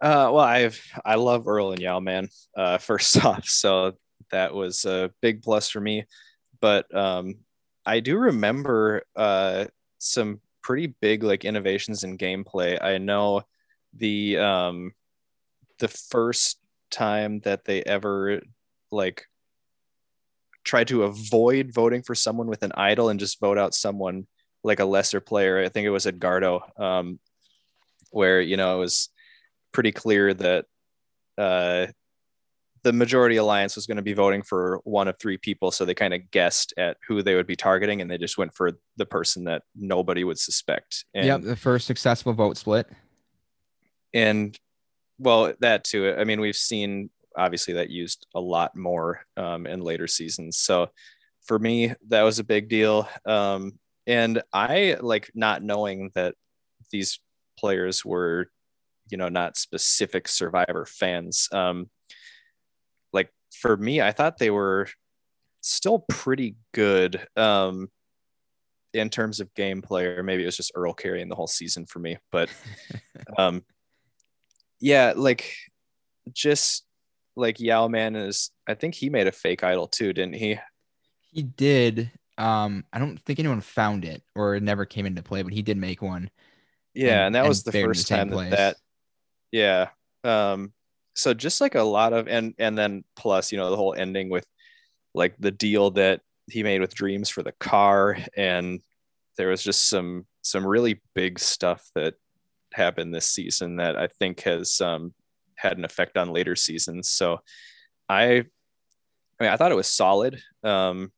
Uh, well, I've I love Earl and Yau-Man. Uh, first off, so that was a big plus for me. But um, I do remember uh, some pretty big like innovations in gameplay. I know the um, the first time that they ever like tried to avoid voting for someone with an idol and just vote out someone like a lesser player. I think it was Edgardo, um, where you know it was pretty clear that uh, the majority alliance was going to be voting for one of three people, so they kind of guessed at who they would be targeting, and they just went for the person that nobody would suspect. And, yep, the first successful vote split. And well, that too. I mean, we've seen obviously that used a lot more um, in later seasons. So for me, that was a big deal. Um, and I like not knowing that these players were, you know, not specific Survivor fans. Um, for me, I thought they were still pretty good um, in terms of gameplay, or maybe it was just Earl carrying the whole season for me. But um, yeah, like just like Yau-Man is I think he made a fake idol too, didn't he? He did. Um, I don't think anyone found it or it never came into play, but he did make one. Yeah, and, and that and was the first the time that, that yeah. Um so just like a lot of and and then plus, you know, the whole ending with like the deal that he made with Dreams for the car and there was just some some really big stuff that happened this season that I think has um had an effect on later seasons. So I, I mean, I thought it was solid. Um,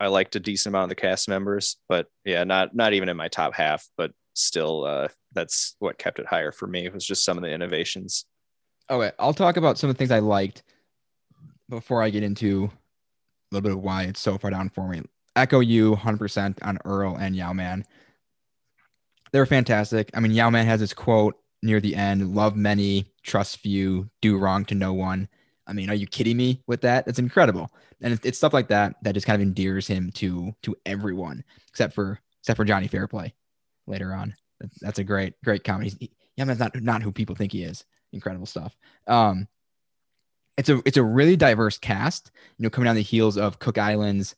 I liked a decent amount of the cast members, but yeah, not not even in my top half, but still, uh, that's what kept it higher for me. It was just some of the innovations. Okay, I'll talk about some of the things I liked before I get into a little bit of why it's so far down for me. Echo you 100% on Earl and Yau-Man. They're fantastic. I mean, Yau-Man has this quote near the end love many, trust few, do wrong to no one. I mean, are you kidding me with that? It's incredible. And it's, it's stuff like that that just kind of endears him to to everyone except for except for Johnny Fairplay later on. That's a great great comedy. He, yeah, man, not not who people think he is. Incredible stuff. Um, it's a it's a really diverse cast. You know, coming on the heels of Cook Islands,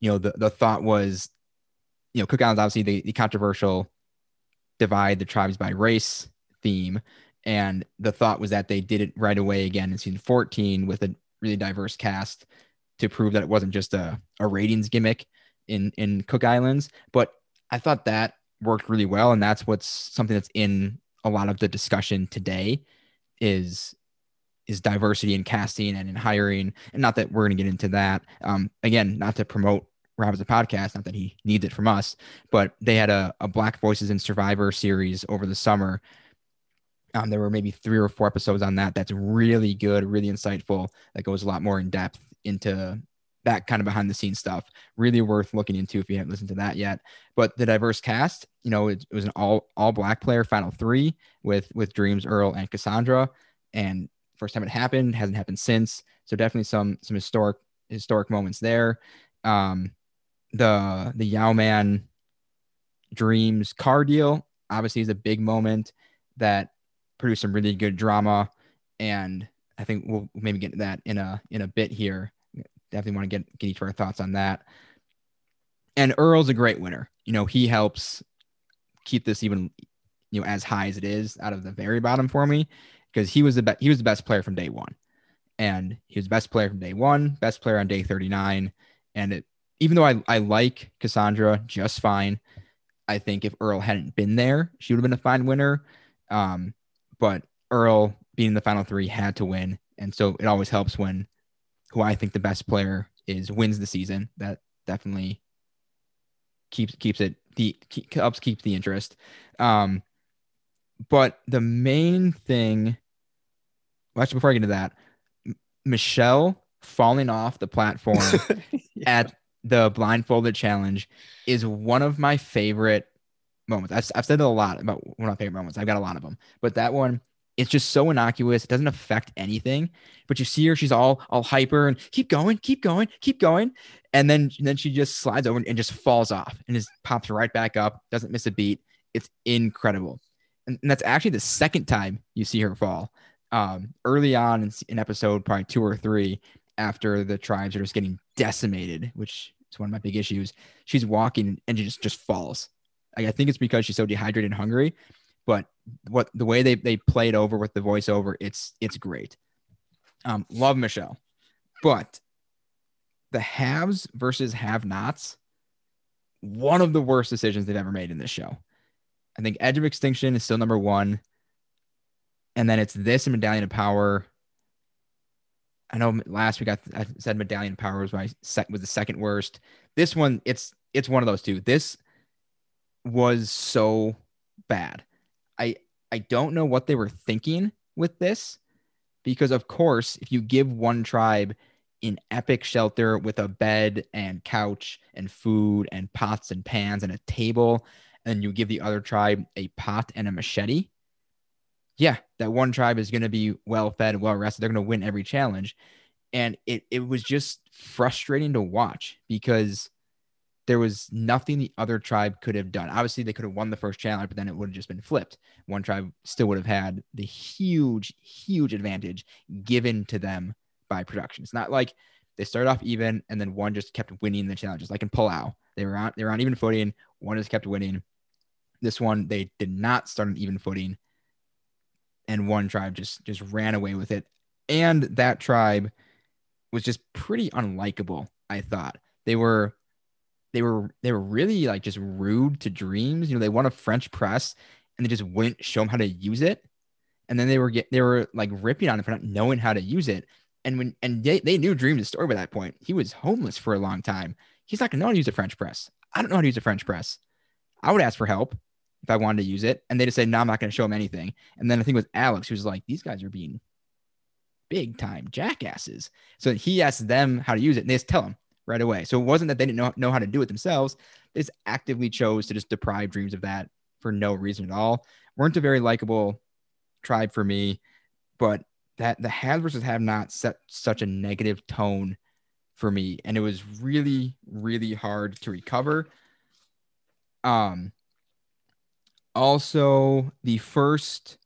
you know, the the thought was, you know, Cook Islands obviously the, the controversial divide the tribes by race theme. And the thought was that they did it right away again in season 14 with a really diverse cast to prove that it wasn't just a, a ratings gimmick in, in Cook Islands. But I thought that worked really well. And that's what's something that's in a lot of the discussion today is is diversity in casting and in hiring. And not that we're going to get into that. Um, again, not to promote Rob as a podcast, not that he needs it from us, but they had a, a Black Voices in Survivor series over the summer um, there were maybe three or four episodes on that. That's really good, really insightful. That goes a lot more in depth into that kind of behind the scenes stuff. Really worth looking into if you haven't listened to that yet. But the diverse cast, you know, it, it was an all all black player final three with with Dreams, Earl, and Cassandra. And first time it happened, hasn't happened since. So definitely some some historic historic moments there. Um, the the Yau-Man Dreams car deal obviously is a big moment that produced some really good drama, and I think we'll maybe get to that in a in a bit here. Definitely want to get get each of our thoughts on that. And Earl's a great winner. You know, he helps keep this even you know as high as it is out of the very bottom for me because he was the best he was the best player from day one and he was the best player from day one best player on day 39 and it even though I, I like cassandra just fine I think if Earl hadn't been there, she would have been a fine winner. Um, but Earl being in the final three had to win. And so it always helps when who I think the best player is wins the season. That definitely keeps keeps it the keep, helps keep the interest. Um, but the main thing, well, actually, before I get into that, M- Michelle falling off the platform at the blindfolded challenge is one of my favorite moments. I've, I've said a lot about one of my favorite moments. I've got a lot of them, but that one, it's just so innocuous. It doesn't affect anything, but you see her, she's all, all hyper and keep going, keep going, keep going. And then, then she just slides over and just falls off and just pops right back up. Doesn't miss a beat. It's incredible. And, and that's actually the second time you see her fall. Um, early on in, in episode probably two or three, after the tribes are just getting decimated, which is one of my big issues. She's walking and she just just falls. Like, I think it's because she's so dehydrated and hungry, but what the way they they play it over with the voiceover, it's it's great. Um, love Michelle, but the haves versus have-nots, one of the worst decisions they've ever made in this show. I think Edge of Extinction is still number one, and then it's this and Medallion of Power I know last week I, I said Medallion of Power was my set was the second worst. This one, it's it's one of those two. This was so bad. I I don't know what they were thinking with this, because of course, if you give one tribe an epic shelter with a bed and couch and food and pots and pans and a table, and you give the other tribe a pot and a machete, yeah, that one tribe is going to be well fed, well rested. They're going to win every challenge. And it, it was just frustrating to watch because there was nothing the other tribe could have done. Obviously, they could have won the first challenge, but then it would have just been flipped. One tribe still would have had the huge, huge advantage given to them by production. It's not like they started off even and then one just kept winning the challenges, like in Palau. They were on they were on even footing. One just kept winning. This one they did not start on even footing and one tribe just just ran away with it. And that tribe was just pretty unlikable, I thought. They were they were they were really like just rude to dreams. You know, they won a French press and they just wouldn't show them how to use it. And then they were get they were like ripping on him for not knowing how to use it. And when and they, they knew Dreams' story by that point. He was homeless for a long time. He's not gonna know how to use a French press. I don't know how to use a French press. I would ask for help if I wanted to use it. And they just said, no, I'm not to show him anything. And then I think it was Alex who's like, these guys are being big time jackasses. So he asked them how to use it and they just tell him right away. So it wasn't that they didn't know, know how to do it themselves. They just actively chose to just deprive dreams of that for no reason at all. Weren't a very likable tribe for me, but that the have versus have not set such a negative tone for me. And it was really, really hard to recover. Um, also the first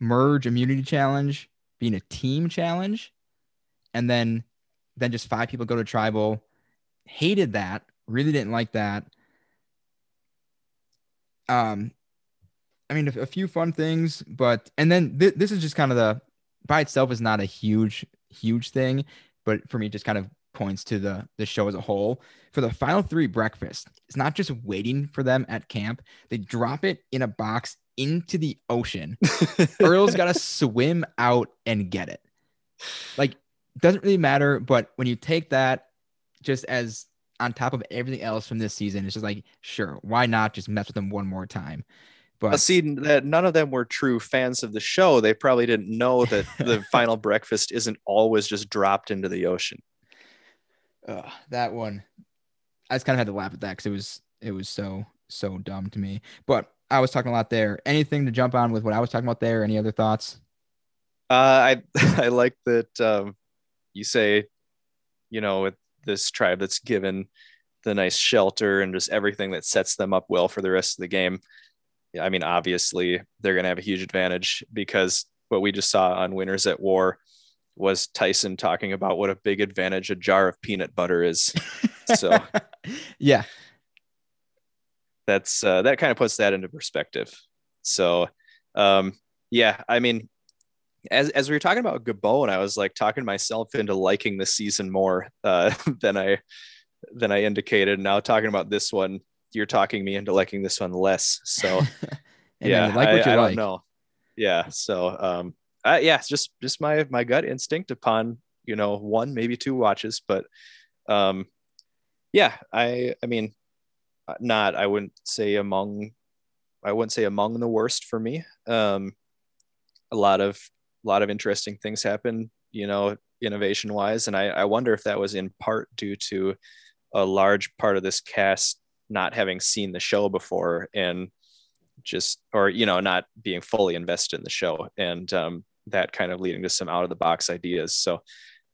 merge immunity challenge being a team challenge and then then just five people go to tribal hated that really didn't like that um i mean a, a few fun things but and then th- this is just kind of the by itself is not a huge huge thing but for me just kind of points to the the show as a whole. For the final three breakfast, it's not just waiting for them at camp. They drop it in a box into the ocean. Earl's got to swim out and get it. Like doesn't really matter, but when you take that just as on top of everything else from this season, it's just like sure, why not just mess with them one more time? But see that none of them were true fans of the show. They probably didn't know that the final breakfast isn't always just dropped into the ocean. Uh, that one, I just kind of had to laugh at that because it was it was so so dumb to me. But I was talking a lot there. Anything to jump on with what I was talking about there? Any other thoughts? Uh, I I like that um, you say, you know, with this tribe that's given the nice shelter and just everything that sets them up well for the rest of the game. I mean, obviously they're going to have a huge advantage because what we just saw on Winners at War was Tyson talking about what a big advantage a jar of peanut butter is. So, yeah, that's uh, that kind of puts that into perspective. So, um, yeah, I mean, as as we were talking about Gabon, I was like talking myself into liking the season more uh, than I than I indicated. Now talking about this one, you're talking me into liking this one less. So And yeah, like what I, I like. don't know. Yeah, so um, uh, yeah, just just my my gut instinct upon you know one maybe two watches, but um, yeah, I I mean, uh, not I wouldn't say among I wouldn't say among the worst for me. Um, a lot of a lot of interesting things happen, you know, innovation wise, and I I wonder if that was in part due to a large part of this cast not having seen the show before and just or you know not being fully invested in the show and um, that kind of leading to some out of the box ideas. So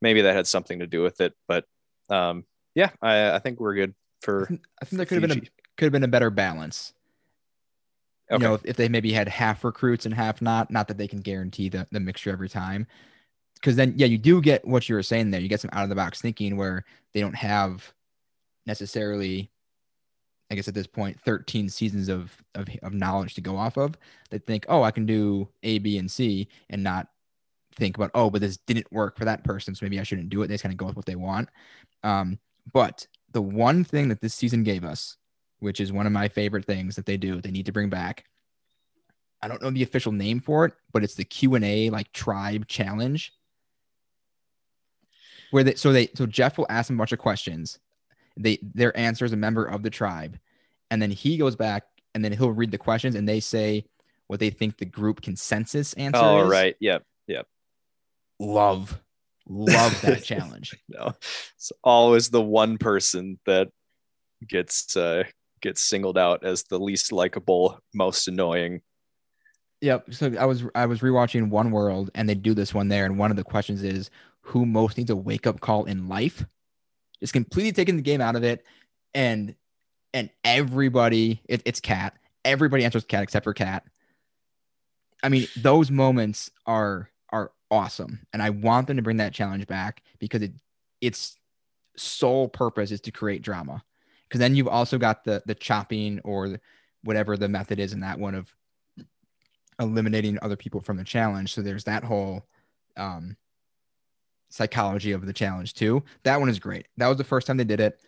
maybe that had something to do with it but um, yeah I, I think we're good I for think, I think there could have been a could have been a better balance. Okay. You know, if, if they maybe had half recruits and half not, not that they can guarantee the, the mixture every time. Because then, yeah, you do get what you were saying there. You get some out of the box thinking where they don't have necessarily, I guess at this point, 13 seasons of, of, of knowledge to go off of. They think, oh, I can do A, B, and C and not think about, oh, but this didn't work for that person. So maybe I shouldn't do it. They just kind of go with what they want. Um, but the one thing that this season gave us, which is one of my favorite things that they do, they need to bring back. I don't know the official name for it, but it's the Q and A like tribe challenge, where they so they so Jeff will ask them a bunch of questions. They their answer is a member of the tribe, and then he goes back and then he'll read the questions and they say what they think the group consensus answer oh is. right yep Love, love that challenge. no it's always the one person that gets uh gets singled out as the least likable most annoying Yep. So I was I was rewatching One World and they do this one there, and one of the questions is who most needs a wake up call in life. It's completely taking the game out of it, and and everybody it, it's Kat. Everybody answers Kat except for Kat. I mean, those moments are are awesome, and I want them to bring that challenge back because it its sole purpose is to create drama. Because then you've also got the the chopping or whatever the method is in that one of eliminating other people from the challenge. So there's that whole um, psychology of the challenge too. That one is great. That was the first time they did it.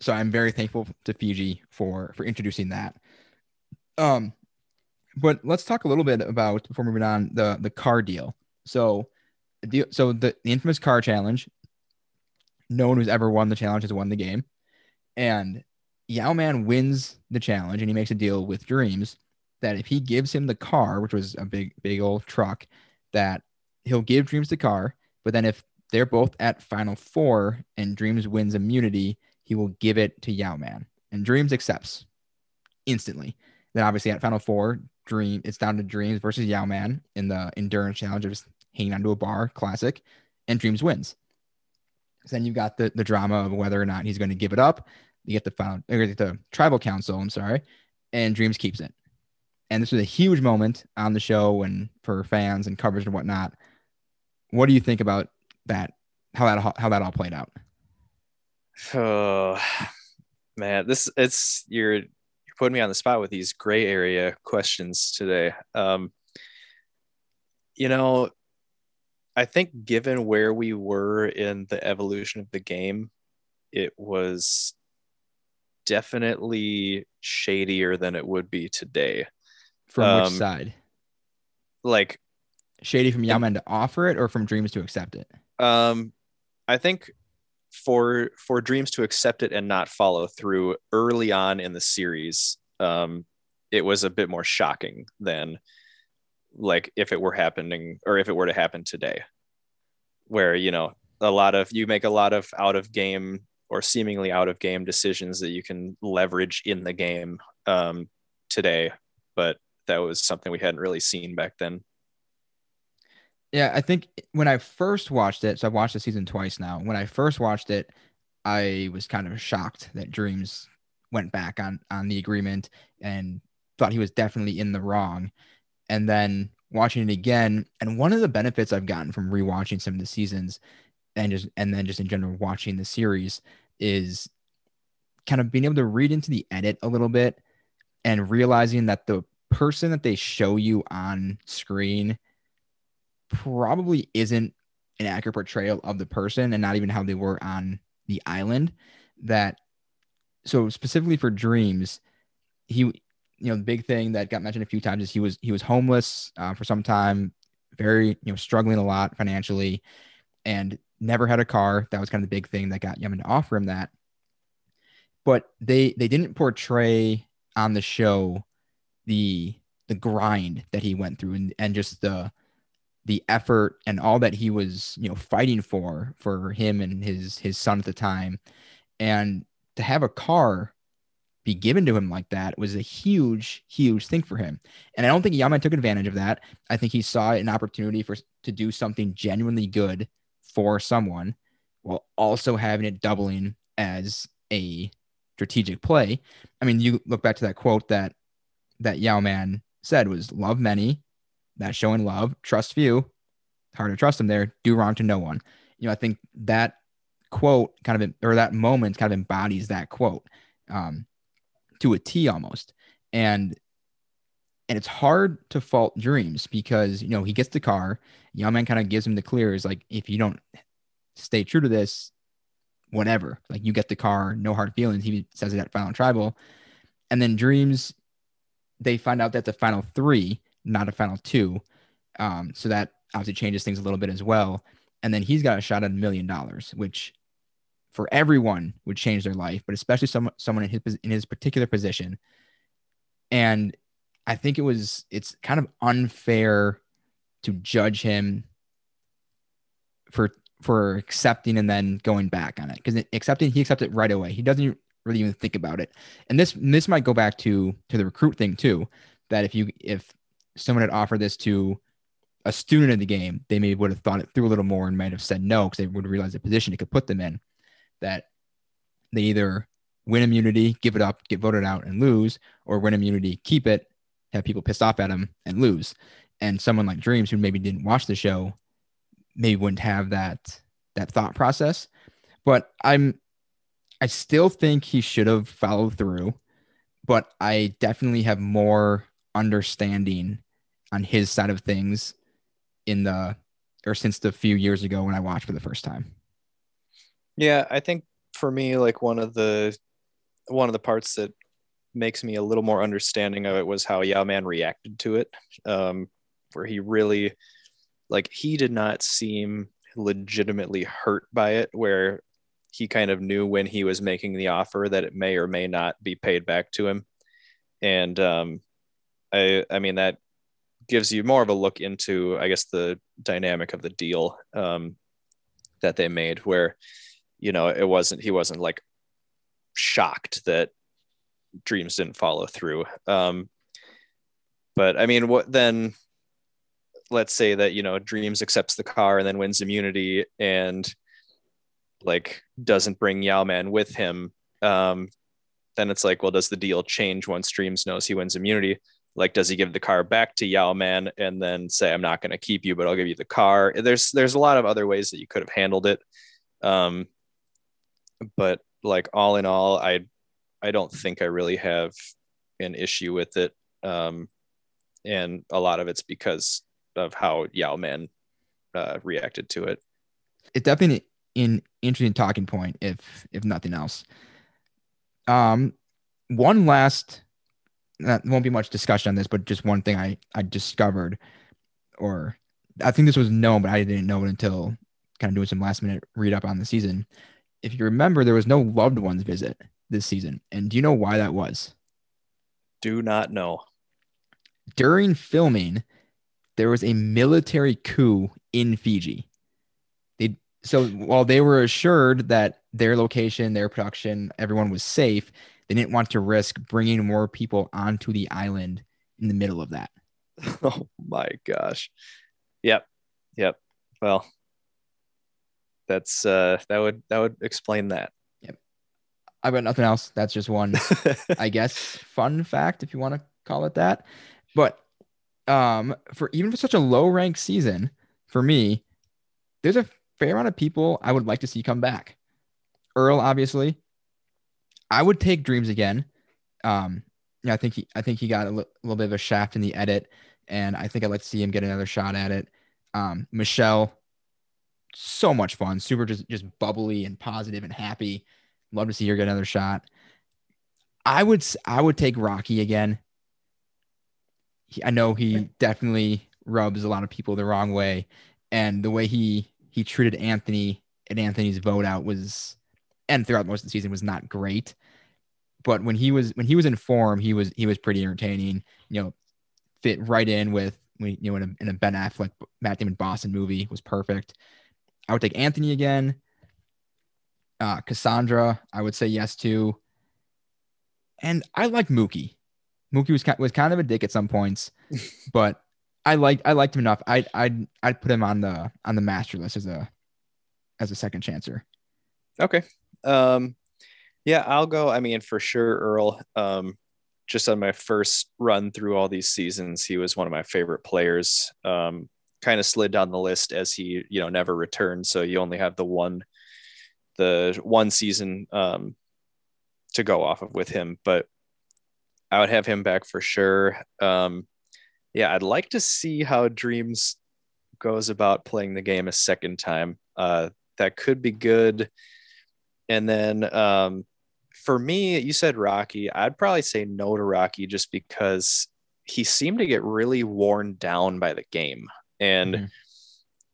So I'm very thankful to Fiji for for introducing that. Um, but let's talk a little bit about before moving on the the car deal. So, the so the, the infamous car challenge. No one who's ever won the challenge has won the game, and Yau-Man wins the challenge, and he makes a deal with Dreams that if he gives him the car, which was a big, big old truck, that he'll give Dreams the car. But then if they're both at final four and Dreams wins immunity, he will give it to Yau-Man. And Dreams accepts instantly. Then obviously at final four, Dream it's down to Dreams versus Yao Man in the endurance challenge of just hanging onto a bar, classic, and Dreams wins. So then you've got the, the drama of whether or not he's going to give it up. You get the final or the tribal council, I'm sorry, and Dreams keeps it and this was a huge moment on the show and for fans and coverage and whatnot. What do you think about that? How that how that all played out? Oh man, this it's you're you're putting me on the spot with these gray area questions today. Um, you know, I think given where we were in the evolution of the game, it was definitely shadier than it would be today. From which Um, side? Like Shady from Yau-Man to offer it, or from Dreams to accept it? um i think for for dreams to accept it and not follow through early on in the series um it was a bit more shocking than like if it were happening or if it were to happen today where you know a lot of you make a lot of out of game or seemingly out of game decisions that you can leverage in the game um today but that was something we hadn't really seen back then Yeah, I think when I first watched it, so I've watched the season twice now. When I first watched it, I was kind of shocked that Dreams went back on on the agreement and thought he was definitely in the wrong. And then watching it again, and one of the benefits I've gotten from rewatching some of the seasons and just and then just in general watching the series is kind of being able to read into the edit a little bit and realizing that the person that they show you on screen probably isn't an accurate portrayal of the person and not even how they were on the island that so specifically for dreams, he, you know, the big thing that got mentioned a few times is he was he was homeless uh, for some time, very you know struggling a lot financially, and never had a car. That was kind of the big thing that got Yau-Man to offer him that. But they they didn't portray on the show the the grind that he went through and, and just the the effort and all that he was you know fighting for for him and his his son at the time and to have a car be given to him like that was a huge huge thing for him and i don't think Yau-Man took advantage of that i think he saw an opportunity for to do something genuinely good for someone while also having it doubling as a strategic play i mean you look back to that quote that that Yau-Man said was love many that showing love, trust few, hard to trust them there, do wrong to no one. You know, I think that quote kind of, or that moment kind of embodies that quote um, to a T almost. And, and it's hard to fault dreams because, you know, he gets the car, Yau-Man kind of gives him the clears. Like, if you don't stay true to this, whatever, like you get the car, no hard feelings. He says it at final tribal. And then dreams, they find out that the final three, not a final two. Um, so that obviously changes things a little bit as well. And then he's got a shot at a million dollars, which for everyone would change their life, but especially someone someone in his in his particular position. And I think it was it's kind of unfair to judge him for for accepting and then going back on it because accepting he accepted right away. He doesn't really even think about it. And this this might go back to to the recruit thing too. That if you if someone had offered this to a student in the game, they maybe would have thought it through a little more and might have said no because they would realize the position it could put them in. That they either win immunity, give it up, get voted out, and lose, or win immunity, keep it, have people pissed off at him and lose. And someone like Dreams, who maybe didn't watch the show, maybe wouldn't have that that thought process. But I'm, I still think he should have followed through. But I definitely have more understanding on his side of things in the or since the few years ago when I watched for the first time. Yeah, I think for me, like one of the one of the parts that makes me a little more understanding of it was how Yau-Man reacted to it. Um, where he really like he did not seem legitimately hurt by it, where he kind of knew when he was making the offer that it may or may not be paid back to him. And um, I I mean that gives you more of a look into I guess the dynamic of the deal um, that they made, where you know it wasn't he wasn't like shocked that dreams didn't follow through. Um, but I mean, what then? Let's say that you know Dreams accepts the car and then wins immunity and like doesn't bring Yau-Man with him. Um, then it's like, well, does the deal change once Dreams knows he wins immunity? like does he give the car back to Yau-Man and then say I'm not going to keep you but I'll give you the car there's there's a lot of other ways that you could have handled it um but like all in all I I don't think I really have an issue with it. Um and a lot of it's because of how Yau-Man uh, reacted to it. It's definitely an interesting talking point if if nothing else. Um one last that won't be much discussion on this, but just one thing I I discovered, or I think this was known, but I didn't know it until kind of doing some last minute read up on the season. If you remember, there was no loved ones visit this season, and do you know why that was? Do not know. During filming, there was a military coup in Fiji. They so while they were assured that their location, their production, everyone was safe, they didn't want to risk bringing more people onto the island in the middle of that. Oh my gosh. Yep. Yep. Well, that's uh that would that would explain that. I've got nothing else. That's just one, I guess, fun fact if you want to call it that. But um for even for such a low ranked season, for me, there's a fair amount of people I would like to see come back. Earl, obviously, I would take Dreams again. Um, yeah, I think he, I think he got a l- little bit of a shaft in the edit, and I think I'd like to see him get another shot at it. Um, Michelle, so much fun, super just just bubbly and positive and happy. Love to see her get another shot. I would I would take Rocky again. He, I know he definitely rubs a lot of people the wrong way, and the way he he treated Anthony and Anthony's vote out was, and throughout most of the season was not great. But when he was when he was in form, he was he was pretty entertaining. You know, fit right in with you know in a, in a Ben Affleck Matt Damon Boston movie was perfect. I would take Anthony again. Uh, Cassandra, I would say yes to. And I like Mookie. Mookie was kind, was kind of a dick at some points, but I liked I liked him enough. I I'd I'd put him on the on the master list as a as a second chancer. Okay. Um, yeah, I'll go. I mean, for sure, Earl. Um, just on my first run through all these seasons, he was one of my favorite players. Um, kind of slid down the list as he, you know, never returned. So you only have the one, the one season um, to go off of with him. But I would have him back for sure. Um, yeah, I'd like to see how Dreams goes about playing the game a second time. Uh, that could be good. And then um, for me, you said Rocky. I'd probably say no to Rocky just because he seemed to get really worn down by the game. And Mhm.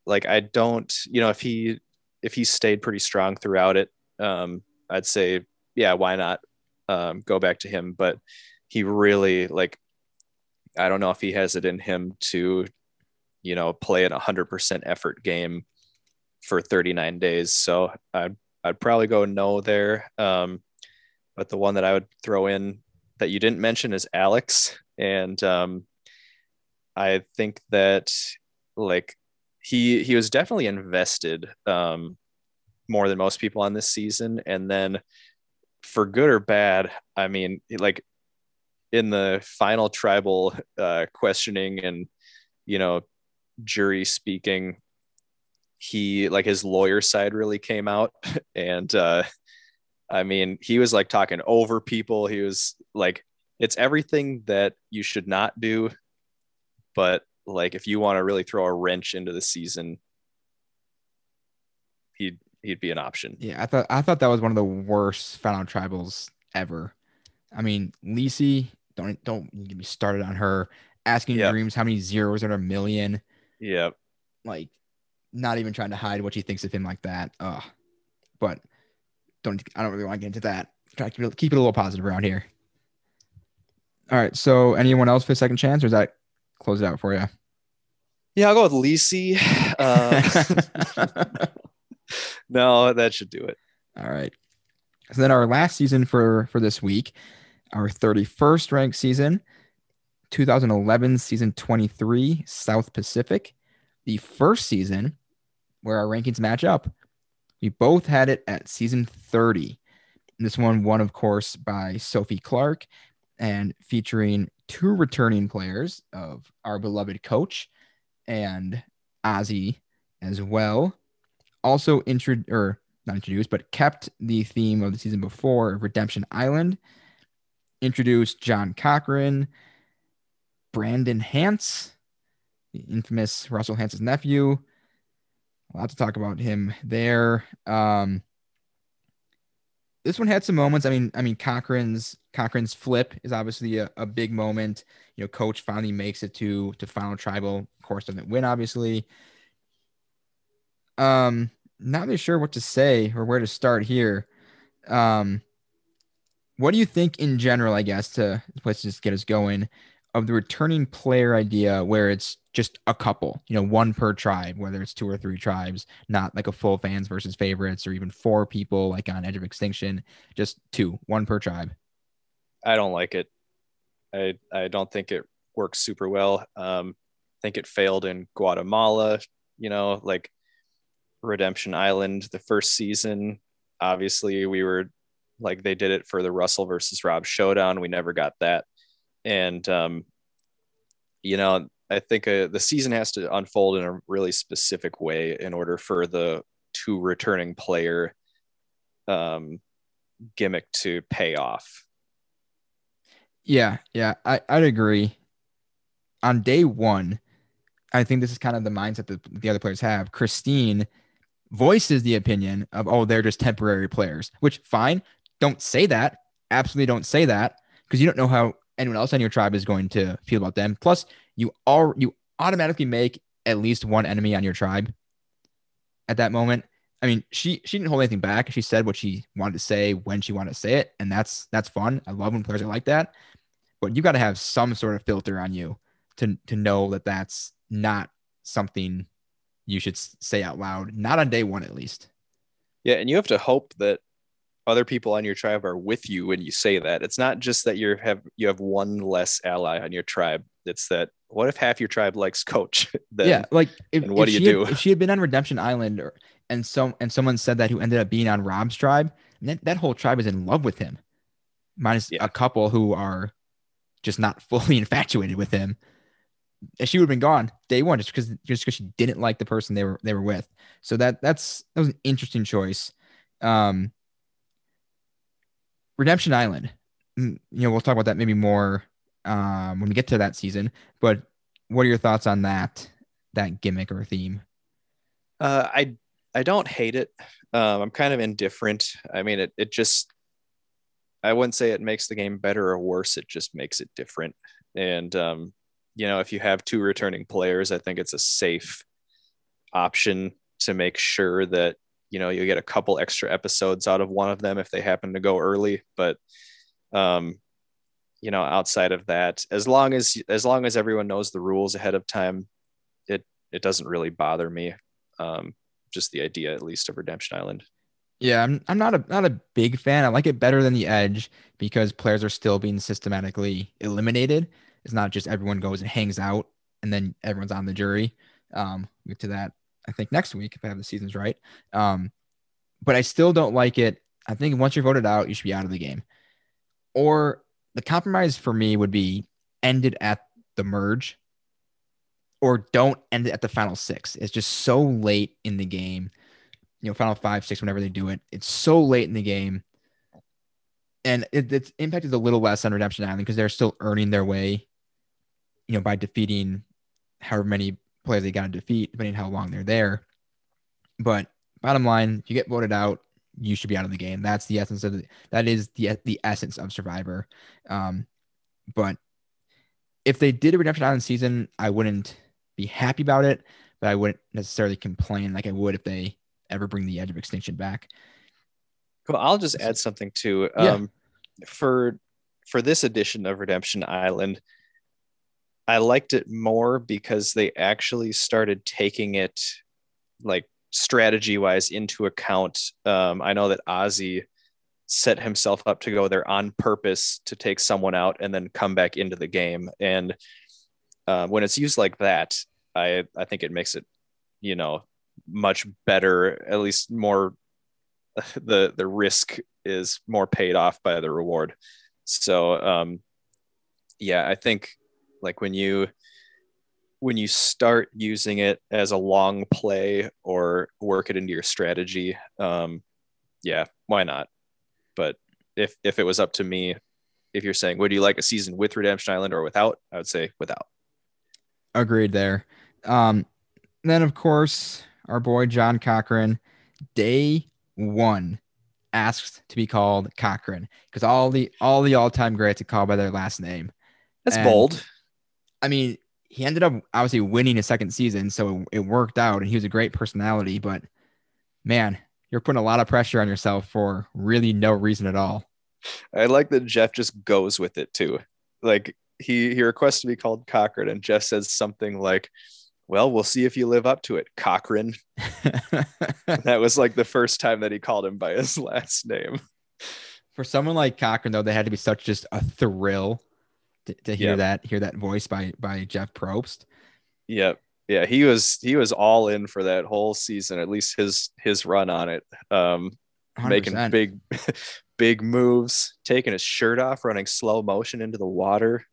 like I don't, you know, if he if he stayed pretty strong throughout it, um, I'd say, yeah, why not um, go back to him? But he really like I don't know if he has it in him to, you know, play an 100% effort game for 39 days. So I'd, I'd probably go no there. Um, but the one that I would throw in that you didn't mention is Alex. And um, I think that like he he was definitely invested um, more than most people on this season. And then for good or bad, I mean, like in the final tribal uh, questioning and you know jury speaking he like his lawyer side really came out and uh i mean he was like talking over people he was like it's everything that you should not do but like if you want to really throw a wrench into the season he'd he'd be an option Yeah, I thought I thought that was one of the worst final tribals ever. I mean, Lisi, don't don't get me started on her asking Yep. Dreams how many zeros are in a million. yeah Like, not even trying to hide what she thinks of him like that. Ugh. But don't I don't really want to get into that. Try to keep it, keep it a little positive around here. All right. So, anyone else for a second chance, or is that close it out for you? yeah i'll go with lisi uh, no that should do it All right. So then our last season for for this week, our 31st ranked season, 2011 season 23 South Pacific, the first season where our rankings match up. We both had it at season 30. This one won, of course, by Sophie Clarke and featuring two returning players of our beloved coach and Ozzy as well. Also intro or not introduced, but kept the theme of the season before Redemption Island. Introduced John Cochran, Brandon Hantz, the infamous Russell Hantz's nephew. A lot to talk about him there. Um, this one had some moments. I mean, I mean Cochran's Cochran's flip is obviously a, a big moment. You know, coach finally makes it to to final tribal. Of course, doesn't win, obviously. Um, not really sure what to say or where to start here. Um, what do you think in general? I guess to let's just get us going of the returning player idea, where it's just a couple, you know, one per tribe, whether it's two or three tribes, not like a full fans versus favorites, or even four people like on Edge of Extinction, just two, one per tribe. I don't like it. I I don't think it works super well. Um, I think it failed in Guatemala. You know, like Redemption Island, the first season. Obviously, we were like they did it for the Russell versus Rob showdown. We never got that, and um, you know, I think uh, the season has to unfold in a really specific way in order for the two returning player um, gimmick to pay off. Yeah, yeah, I, I'd agree. On day one, I think this is kind of the mindset that the other players have. Christine voices the opinion of, oh, they're just temporary players, which fine. Don't say that. absolutely don't say that because you don't know how anyone else on your tribe is going to feel about them. Plus, you are you automatically make at least one enemy on your tribe at that moment. I mean, she she didn't hold anything back. She said what she wanted to say when she wanted to say it, and that's that's fun. I love when players are like that. But you got to have some sort of filter on you to to know that that's not something you should say out loud, not on day one at least. Yeah, and you have to hope that other people on your tribe are with you when you say that. It's not just that you have you have one less ally on your tribe. It's that what if half your tribe likes coach? then, yeah, like if, and what if do you had, do? if she had been on Redemption Island or and some and someone said that who ended up being on Rob's tribe, that, that whole tribe is in love with him. Minus Yeah. a couple who are just not fully infatuated with him. And she would have been gone day one just because just because she didn't like the person they were they were with. So that that's that was an interesting choice. Um Redemption Island. Mm, You know, we'll talk about that maybe more um when we get to that season. But what are your thoughts on that that gimmick or theme? Uh, I I don't hate it. Um, I'm kind of indifferent. I mean, it it just I wouldn't say it makes the game better or worse. It just makes it different. And um, you know, if you have two returning players, I think it's a safe option to make sure that you know you get a couple extra episodes out of one of them if they happen to go early. But um, you know, outside of that, as long as as long as everyone knows the rules ahead of time, it it doesn't really bother me. Um, just the idea, at least, of Redemption Island. Yeah, I'm I'm not a not a big fan. I like it better than the Edge because players are still being systematically eliminated. It's not just everyone goes and hangs out and then everyone's on the jury. Um, we'll get to that I think next week if I have the seasons right. Um, but I still don't like it. I think once you're voted out, you should be out of the game. Or the compromise for me would be ended at the merge or don't end it at the final six. It's just so late in the game. You know, final five, six, whenever they do it. It's so late in the game. And it, its impact is a little less on Redemption Island because they're still earning their way, you know, by defeating however many players they got to defeat, depending how long they're there. But bottom line, if you get voted out, you should be out of the game. That's the essence of the, that is the the essence of Survivor. Um, but if they did a Redemption Island season, I wouldn't be happy about it, but I wouldn't necessarily complain like I would if they ever bring the Edge of Extinction back. Cool. I'll just add something too. Yeah. Um, for for this edition of Redemption Island, I liked it more because they actually started taking it like strategy wise into account. Um, I know that Ozzy set himself up to go there on purpose to take someone out and then come back into the game. And uh, when it's used like that, I I think it makes it, you know, much better, at least more the the risk is more paid off by the reward. So um yeah, I think like when you when you start using it as a long play or work it into your strategy, um yeah, why not? But if if it was up to me, if you're saying would you like a season with Redemption Island or without, I would say without. Agreed there. Um, then of course our boy John Cochran, day one, asked to be called Cochran because all the all the all time greats are called by their last name. That's And- bold. I mean, he ended up obviously winning his second season, so it, it worked out, and he was a great personality. But man, you're putting a lot of pressure on yourself for really no reason at all. I like that Jeff just goes with it too. Like he he requests to be called Cochran, and Jeff says something like, "Well, we'll see if you live up to it, Cochran." That was like the first time that he called him by his last name. for someone like Cochran, though, that had to be such just a thrill to, to hear Yep. that hear that voice by by Jeff Probst. Yep. Yeah, he was he was all in for that whole season, at least his his run on it. Um, making 100%. big big moves, taking his shirt off, running slow motion into the water.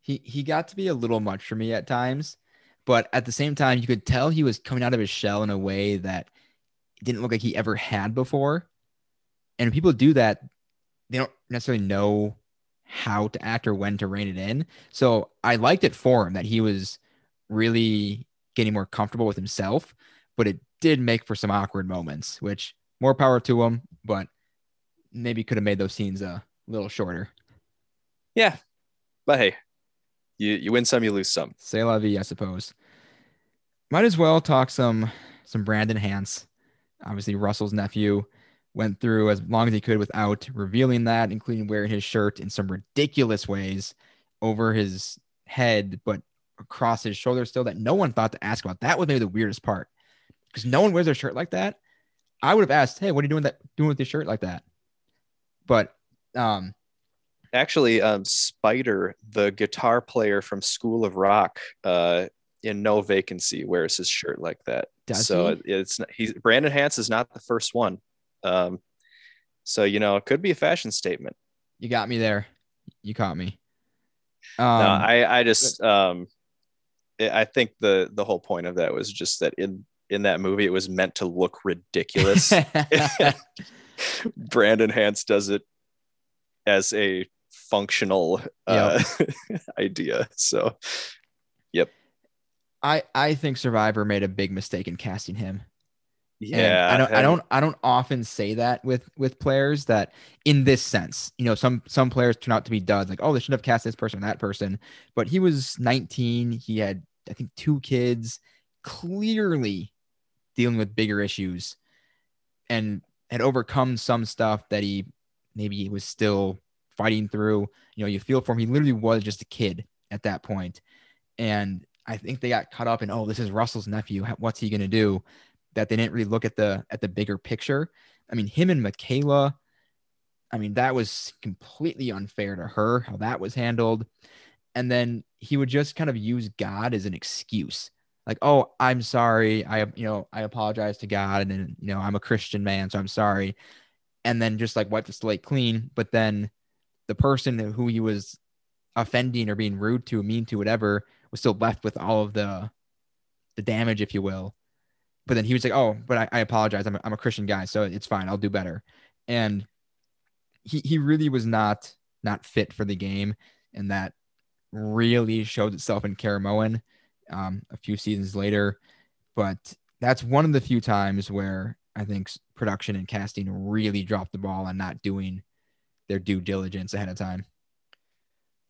he he got to be a little much for me at times, but at the same time, you could tell he was coming out of his shell in a way that didn't look like he ever had before. And people do that, they don't necessarily know how to act or when to rein it in. So I liked it for him that he was really getting more comfortable with himself, but it did make for some awkward moments, which more power to him, but maybe could have made those scenes a little shorter. Yeah, but hey, you you win some, you lose some. Say la vie, I suppose. Might as well talk some some Brandon Hantz. Obviously, Russell's nephew went through as long as he could without revealing that, including wearing his shirt in some ridiculous ways over his head, but across his shoulder still that no one thought to ask about. That was maybe the weirdest part because no one wears their shirt like that. I would have asked, "Hey, what are you doing that doing with your shirt like that?" But um, Actually, um, Spider, the guitar player from School of Rock, uh, in No Vacancy, wears his shirt like that. Does so he? it- it's he's Brandon Hantz is not the first one. Um, so you know, it could be a fashion statement. you got me there. You caught me. Um, no, I I just um, I think the the whole point of that was just that in in that movie it was meant to look ridiculous. Brandon Hantz does it as a functional uh, idea. So yep. I I think Survivor made a big mistake in casting him. And yeah, I don't I and- don't I don't often say that with with players that in this sense, you know, some some players turn out to be duds, like, oh, they should have cast this person that person. But he was 19, he had I think two kids, clearly dealing with bigger issues and had overcome some stuff that he maybe was still fighting through. You know, you feel for him. He literally was just a kid at that point. And I think they got caught up in, oh, this is Russell's nephew. What's he gonna do? That they didn't really look at the at the bigger picture. I mean, him and Mikayla. I mean, that was completely unfair to her how that was handled. And then he would just kind of use God as an excuse, like, "Oh, I'm sorry. I, you know, I apologize to God, and then, you know, I'm a Christian man, so I'm sorry." And then just like wipe the slate clean. But then the person who he was offending or being rude to, mean to, whatever, was still left with all of the the damage, if you will. But then he was like, "Oh, but I, I apologize. I'm a, I'm a Christian guy, so it's fine. I'll do better." And he he really was not not fit for the game, and that really showed itself in Caramoan um, a few seasons later. But that's one of the few times where I think production and casting really dropped the ball on not doing their due diligence ahead of time.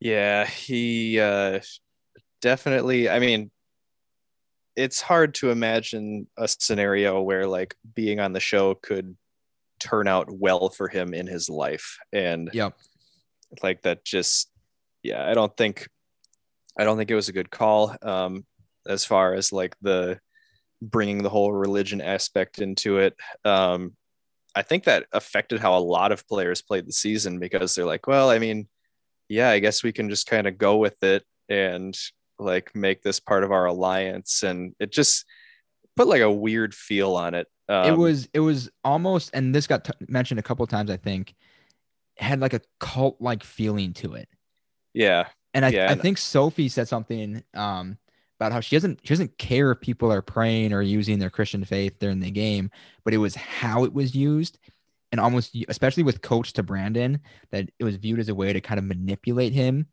Yeah, he uh, definitely. I mean, it's hard to imagine a scenario where like being on the show could turn out well for him in his life, and Yep. like that just yeah i don't think i don't think it was a good call um as far as like the bringing the whole religion aspect into it um i think that affected how a lot of players played the season because they're like well i mean yeah i guess we can just kind of go with it and like make this part of our alliance. And it just put like a weird feel on it. Um, it was it was almost and this got t- mentioned a couple of times i think had like a cult like feeling to it. Yeah. And I, Yeah, I and- think sophie said something um about how she doesn't she doesn't care if people are praying or using their christian faith during the game but it was how it was used. And almost especially with coach to brandon that it was viewed as a way to kind of manipulate him.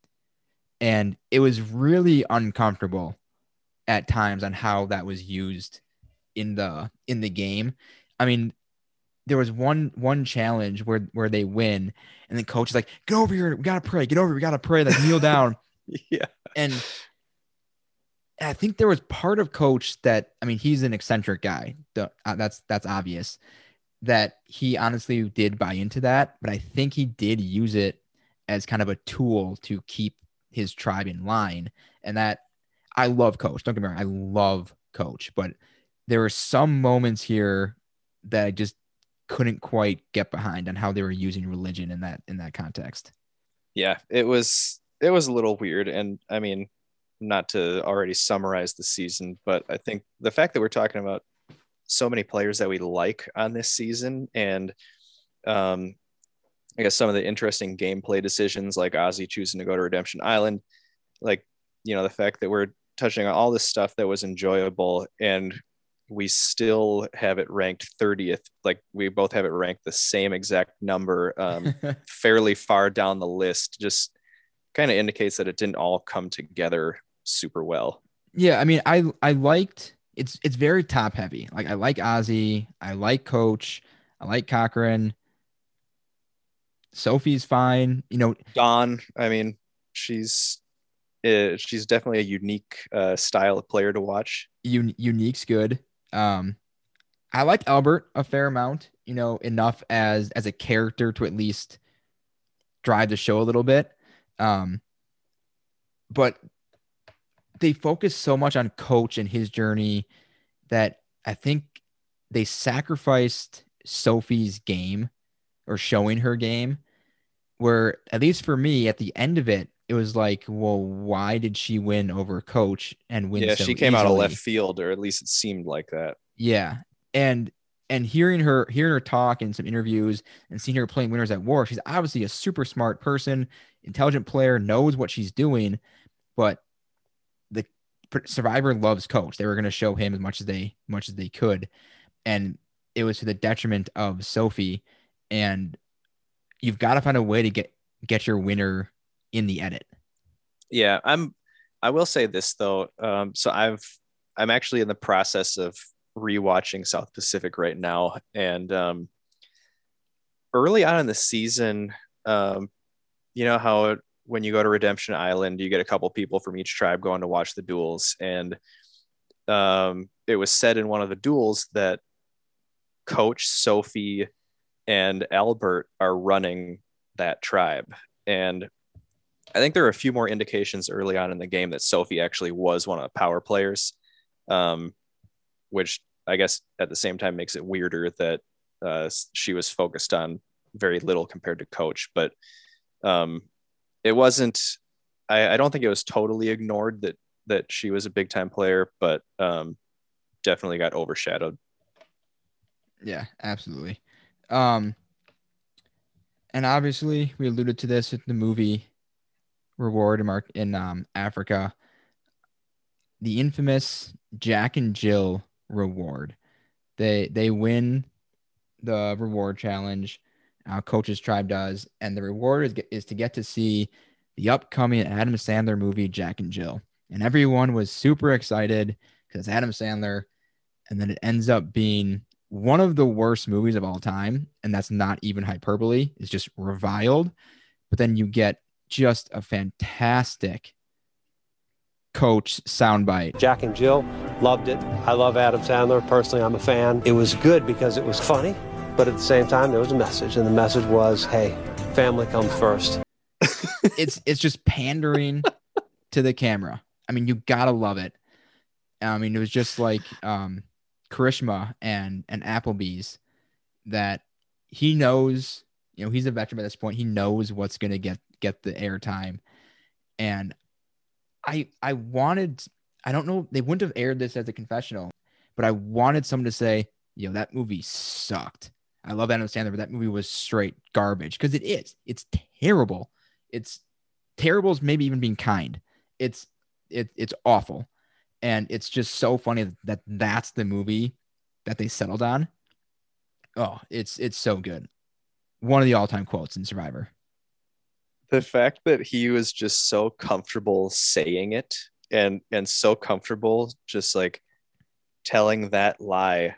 And it was really uncomfortable at times on how that was used in the in the game. I mean there was one one challenge where where they win and the coach is like get over here. We gotta pray. Get over here, we gotta pray. Like kneel down. Yeah. And I think there was part of coach that I mean he's an eccentric guy. Uh, That's that's obvious that he honestly did buy into that, but I think he did use it as kind of a tool to keep his tribe in line. And that I love coach. Don't get me wrong, I love coach, but there were some moments here that I just couldn't quite get behind on how they were using religion in that in that context. yeah it was it was a little weird and i mean not to already summarize the season but i think the fact that we're talking about so many players that we like on this season and um i guess some of the interesting gameplay decisions like ozzy choosing to go to redemption island like you know the fact that we're touching on all this stuff that was enjoyable and we still have it ranked 30th like we both have it ranked the same exact number um fairly far down the list just kind of indicates that it didn't all come together super well. Yeah, I mean, I I liked it's it's very top heavy. Like I like Ozzy, I like Coach, I like Cochran. Sophie's fine. You know, Dawn, I mean, she's uh, she's definitely a unique uh, style of player to watch. Un- unique's good. Um, I like Albert a fair amount. You know, enough as as a character to at least drive the show a little bit. Um, but they focus so much on coach and his journey that I think they sacrificed Sophie's game or showing her game where at least for me at the end of it it was like well why did she win over coach and win Yeah, so she came out of left field, or at least it seemed like that. yeah and and hearing her hearing her talk in some interviews and seeing her playing winners at war she's obviously a super smart person intelligent player knows what she's doing but survivor loves coach they were going to show him as much as they much as they could and it was to the detriment of sophie and you've got to find a way to get get your winner in the edit Yeah, I'm. I will say this though. Um, so I've I'm actually in the process of rewatching South Pacific right now, and um, early on in the season, um, you know how when you go to Redemption Island, you get a couple people from each tribe going to watch the duels, and um, it was said in one of the duels that Coach Sophie and Albert are running that tribe, and I think there are a few more indications early on in the game that Sophie actually was one of the power players, um, which I guess at the same time makes it weirder that uh, she was focused on very little compared to Coach. But um, it wasn't. I, I don't think it was totally ignored that that she was a big time player, but um, definitely got overshadowed. Yeah, absolutely. Um, and obviously, we alluded to this with the movie Reward in, in um, Africa. The infamous Jack and Jill reward. They they win the reward challenge. Uh, Coach's Tribe does, and the reward is is to get to see the upcoming Adam Sandler movie Jack and Jill, and everyone was super excited because Adam Sandler, and then it ends up being one of the worst movies of all time, and that's not even hyperbole. It's just reviled. But then you get just a fantastic coach soundbite. Jack and Jill loved it. I love Adam Sandler. Personally, I'm a fan. It was good because it was funny, but at the same time, there was a message, and the message was, "Hey, family comes first. It's it's just pandering to the camera. I mean, you gotta love it. I mean, it was just like um, Karishma and and Applebee's that he knows. You know, he's a veteran by this point. He knows what's gonna get get the airtime, and I I wanted I don't know they wouldn't have aired this as a confessional, but I wanted someone to say, "Yo, that movie sucked." I love Adam Sandler, but that movie was straight garbage because it is. It's terrible. It's terrible is maybe even being kind. It's it it's awful, and it's just so funny that that's the movie that they settled on. Oh, it's it's so good. One of the all time quotes in Survivor. the fact that he was just so comfortable saying it and and so comfortable just like telling that lie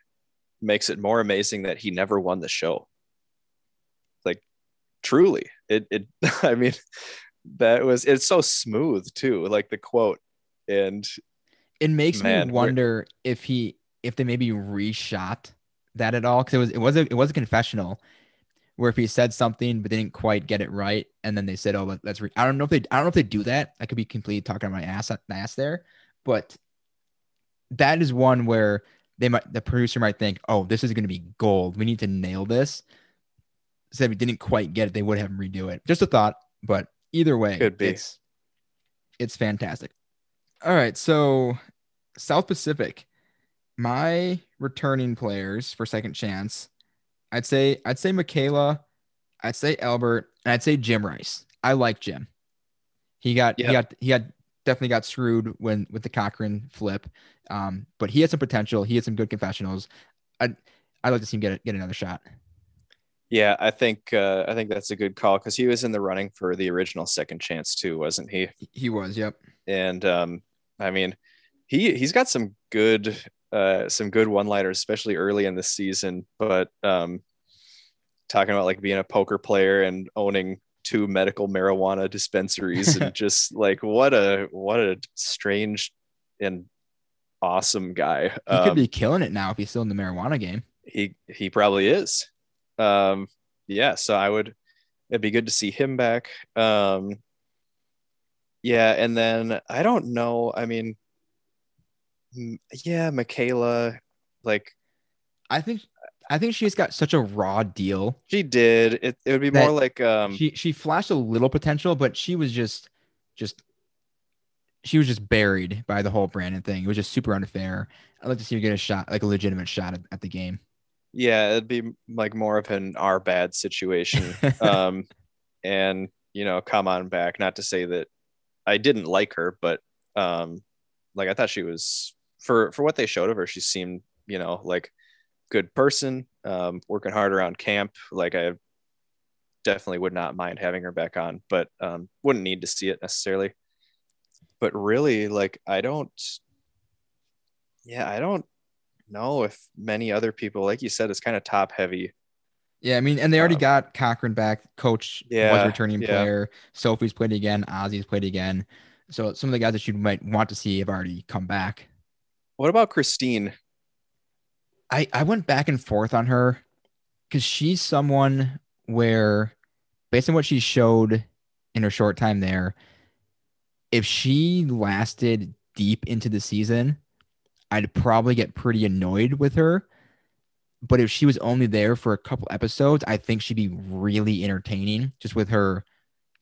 makes it more amazing that he never won the show. Like truly it it i mean that was it's so smooth too like the quote. And It makes Man, me wonder if he if they maybe reshot that at all because it was it was a it was a confessional where if he said something but they didn't quite get it right and then they said oh let, let's re-. I don't know if they I don't know if they do that. I could be completely talking on my ass ass there. But that is one where they might the producer might think oh this is going to be gold we need to nail this so if we didn't quite get it they would have him redo it just a thought but either way Could be. it's it's fantastic all right so South Pacific my returning players for second chance I'd say I'd say Mikayla, I'd say Albert, and I'd say Jim Rice. I like Jim. He got Yep. he got he got definitely got screwed when with the Cochran flip. Um, but he had some potential. He had some good confessionals. I'd I'd like to see him get it, get another shot. yeah i think uh, i think that's a good call because he was in the running for the original second chance too wasn't he He was, yep. and um, I mean, he he's got some good uh, some good one liners, especially early in the season. But um, talking about like being a poker player and owning two medical marijuana dispensaries and just like what a what a strange and awesome guy. He Um, could be killing it now if he's still in the marijuana game. he he probably is. Um, yeah, so I would. It'd be good to see him back. Um, yeah, and then I don't know. I mean, yeah, Mikayla, like I think I think she's got such a raw deal. she did. It it would be more like um, she she flashed a little potential, but she was just just she was just buried by the whole Brandon thing. It was just super unfair. I'd like to see her get a shot, like a legitimate shot at, at the game. yeah, it'd be like more of an our bad situation. um, and you know, come on back. Not to say that I didn't like her, but um, like I thought she was for for what they showed of her, she seemed you know like good person, um, working hard around camp. Like I definitely would not mind having her back on, but um, wouldn't need to see it necessarily. But really, like I don't, yeah, I don't know if many other people, like you said, it's kind of top heavy. Yeah, I mean, and they already Um, got Cochran back. Coach was Yeah, a returning yeah. player. Sophie's played again. Ozzy's played again. So some of the guys that you might want to see have already come back. What about Christine? I I went back and forth on her because she's someone where, based on what she showed in her short time there, if she lasted deep into the season, I'd probably get pretty annoyed with her. But if she was only there for a couple episodes, I think she'd be really entertaining just with her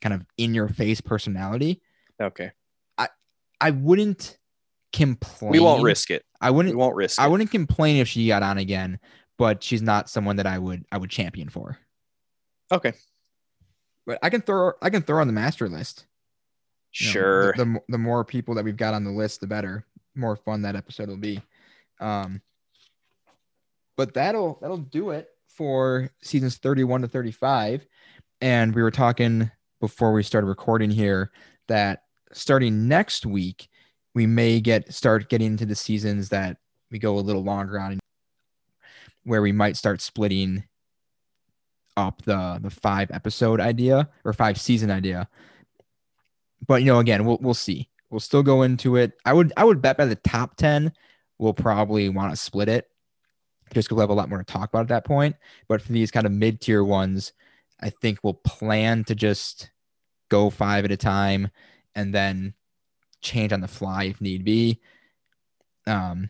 kind of in your face personality. Okay, I I wouldn't complain. we won't risk it. I wouldn't We won't risk I it. wouldn't complain if she got on again, but she's not someone that I would I would champion for. Okay, But I can throw I can throw on the master list. You know, sure. the, the the more people that we've got on the list, the better. More fun that episode will be. Um, but that'll that'll do it for seasons 31 to 35. And we were talking before we started recording here that starting next week, we may get start getting into the seasons that we go a little longer on where we might start splitting up the the five episode idea or five season idea but you know, again, we'll we'll see. We'll still go into it. I would I would bet by the top ten, we'll probably want to split it, just because we'll have a lot more to talk about at that point. But for these kind of mid tier ones, I think we'll plan to just go five at a time, and then change on the fly if need be. Um,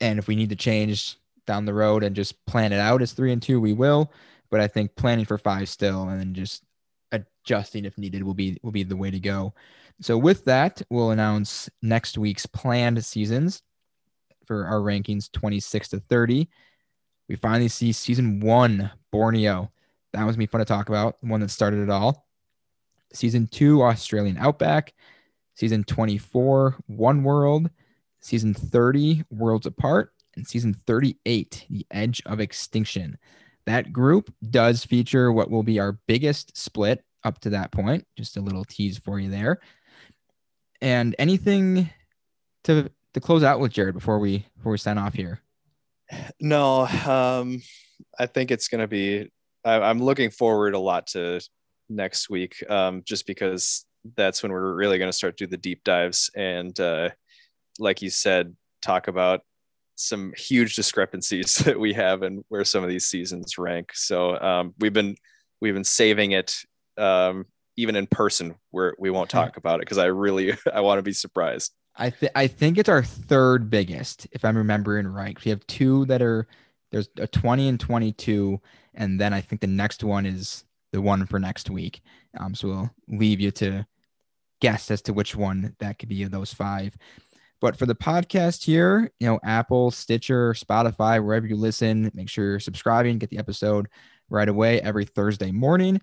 and if we need to change down the road and just plan it out as three and two, we will. But I think planning for five still, and then just adjusting if needed will be will be the way to go. So with that, we'll announce next week's planned seasons for our rankings 26 to 30. We finally see season 1 Borneo. That was me fun to talk about, the one that started it all. Season 2 Australian Outback, season 24 One World, season 30 Worlds Apart, and season 38 The Edge of Extinction. That group does feature what will be our biggest split up to that point. Just a little tease for you there. And anything to to close out with Jared before we before we sign off here. No, um, I think it's going to be. I, I'm looking forward a lot to next week, um, just because that's when we're really going to start do the deep dives and, uh, like you said, talk about some huge discrepancies that we have and where some of these seasons rank. So um, we've been we've been saving it um, even in person where we won't talk about it because I really I want to be surprised. I th- I think it's our third biggest, if I'm remembering right. We have two that are there's a 20 and 22, and then I think the next one is the one for next week. Um, so we'll leave you to guess as to which one that could be of those five. But for the podcast here, you know, Apple, Stitcher, Spotify, wherever you listen, make sure you're subscribing, get the episode right away every Thursday morning.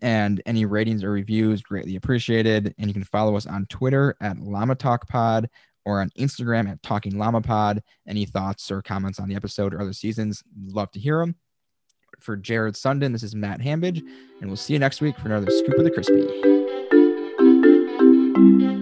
And any ratings or reviews greatly appreciated. And you can follow us on Twitter at Llama Talk Pod or on Instagram at Talking Llama Pod. Any thoughts or comments on the episode or other seasons, love to hear them. For Jared Sundin, this is Matt Hambidge, and we'll see you next week for another Scoop of the Crispy thank you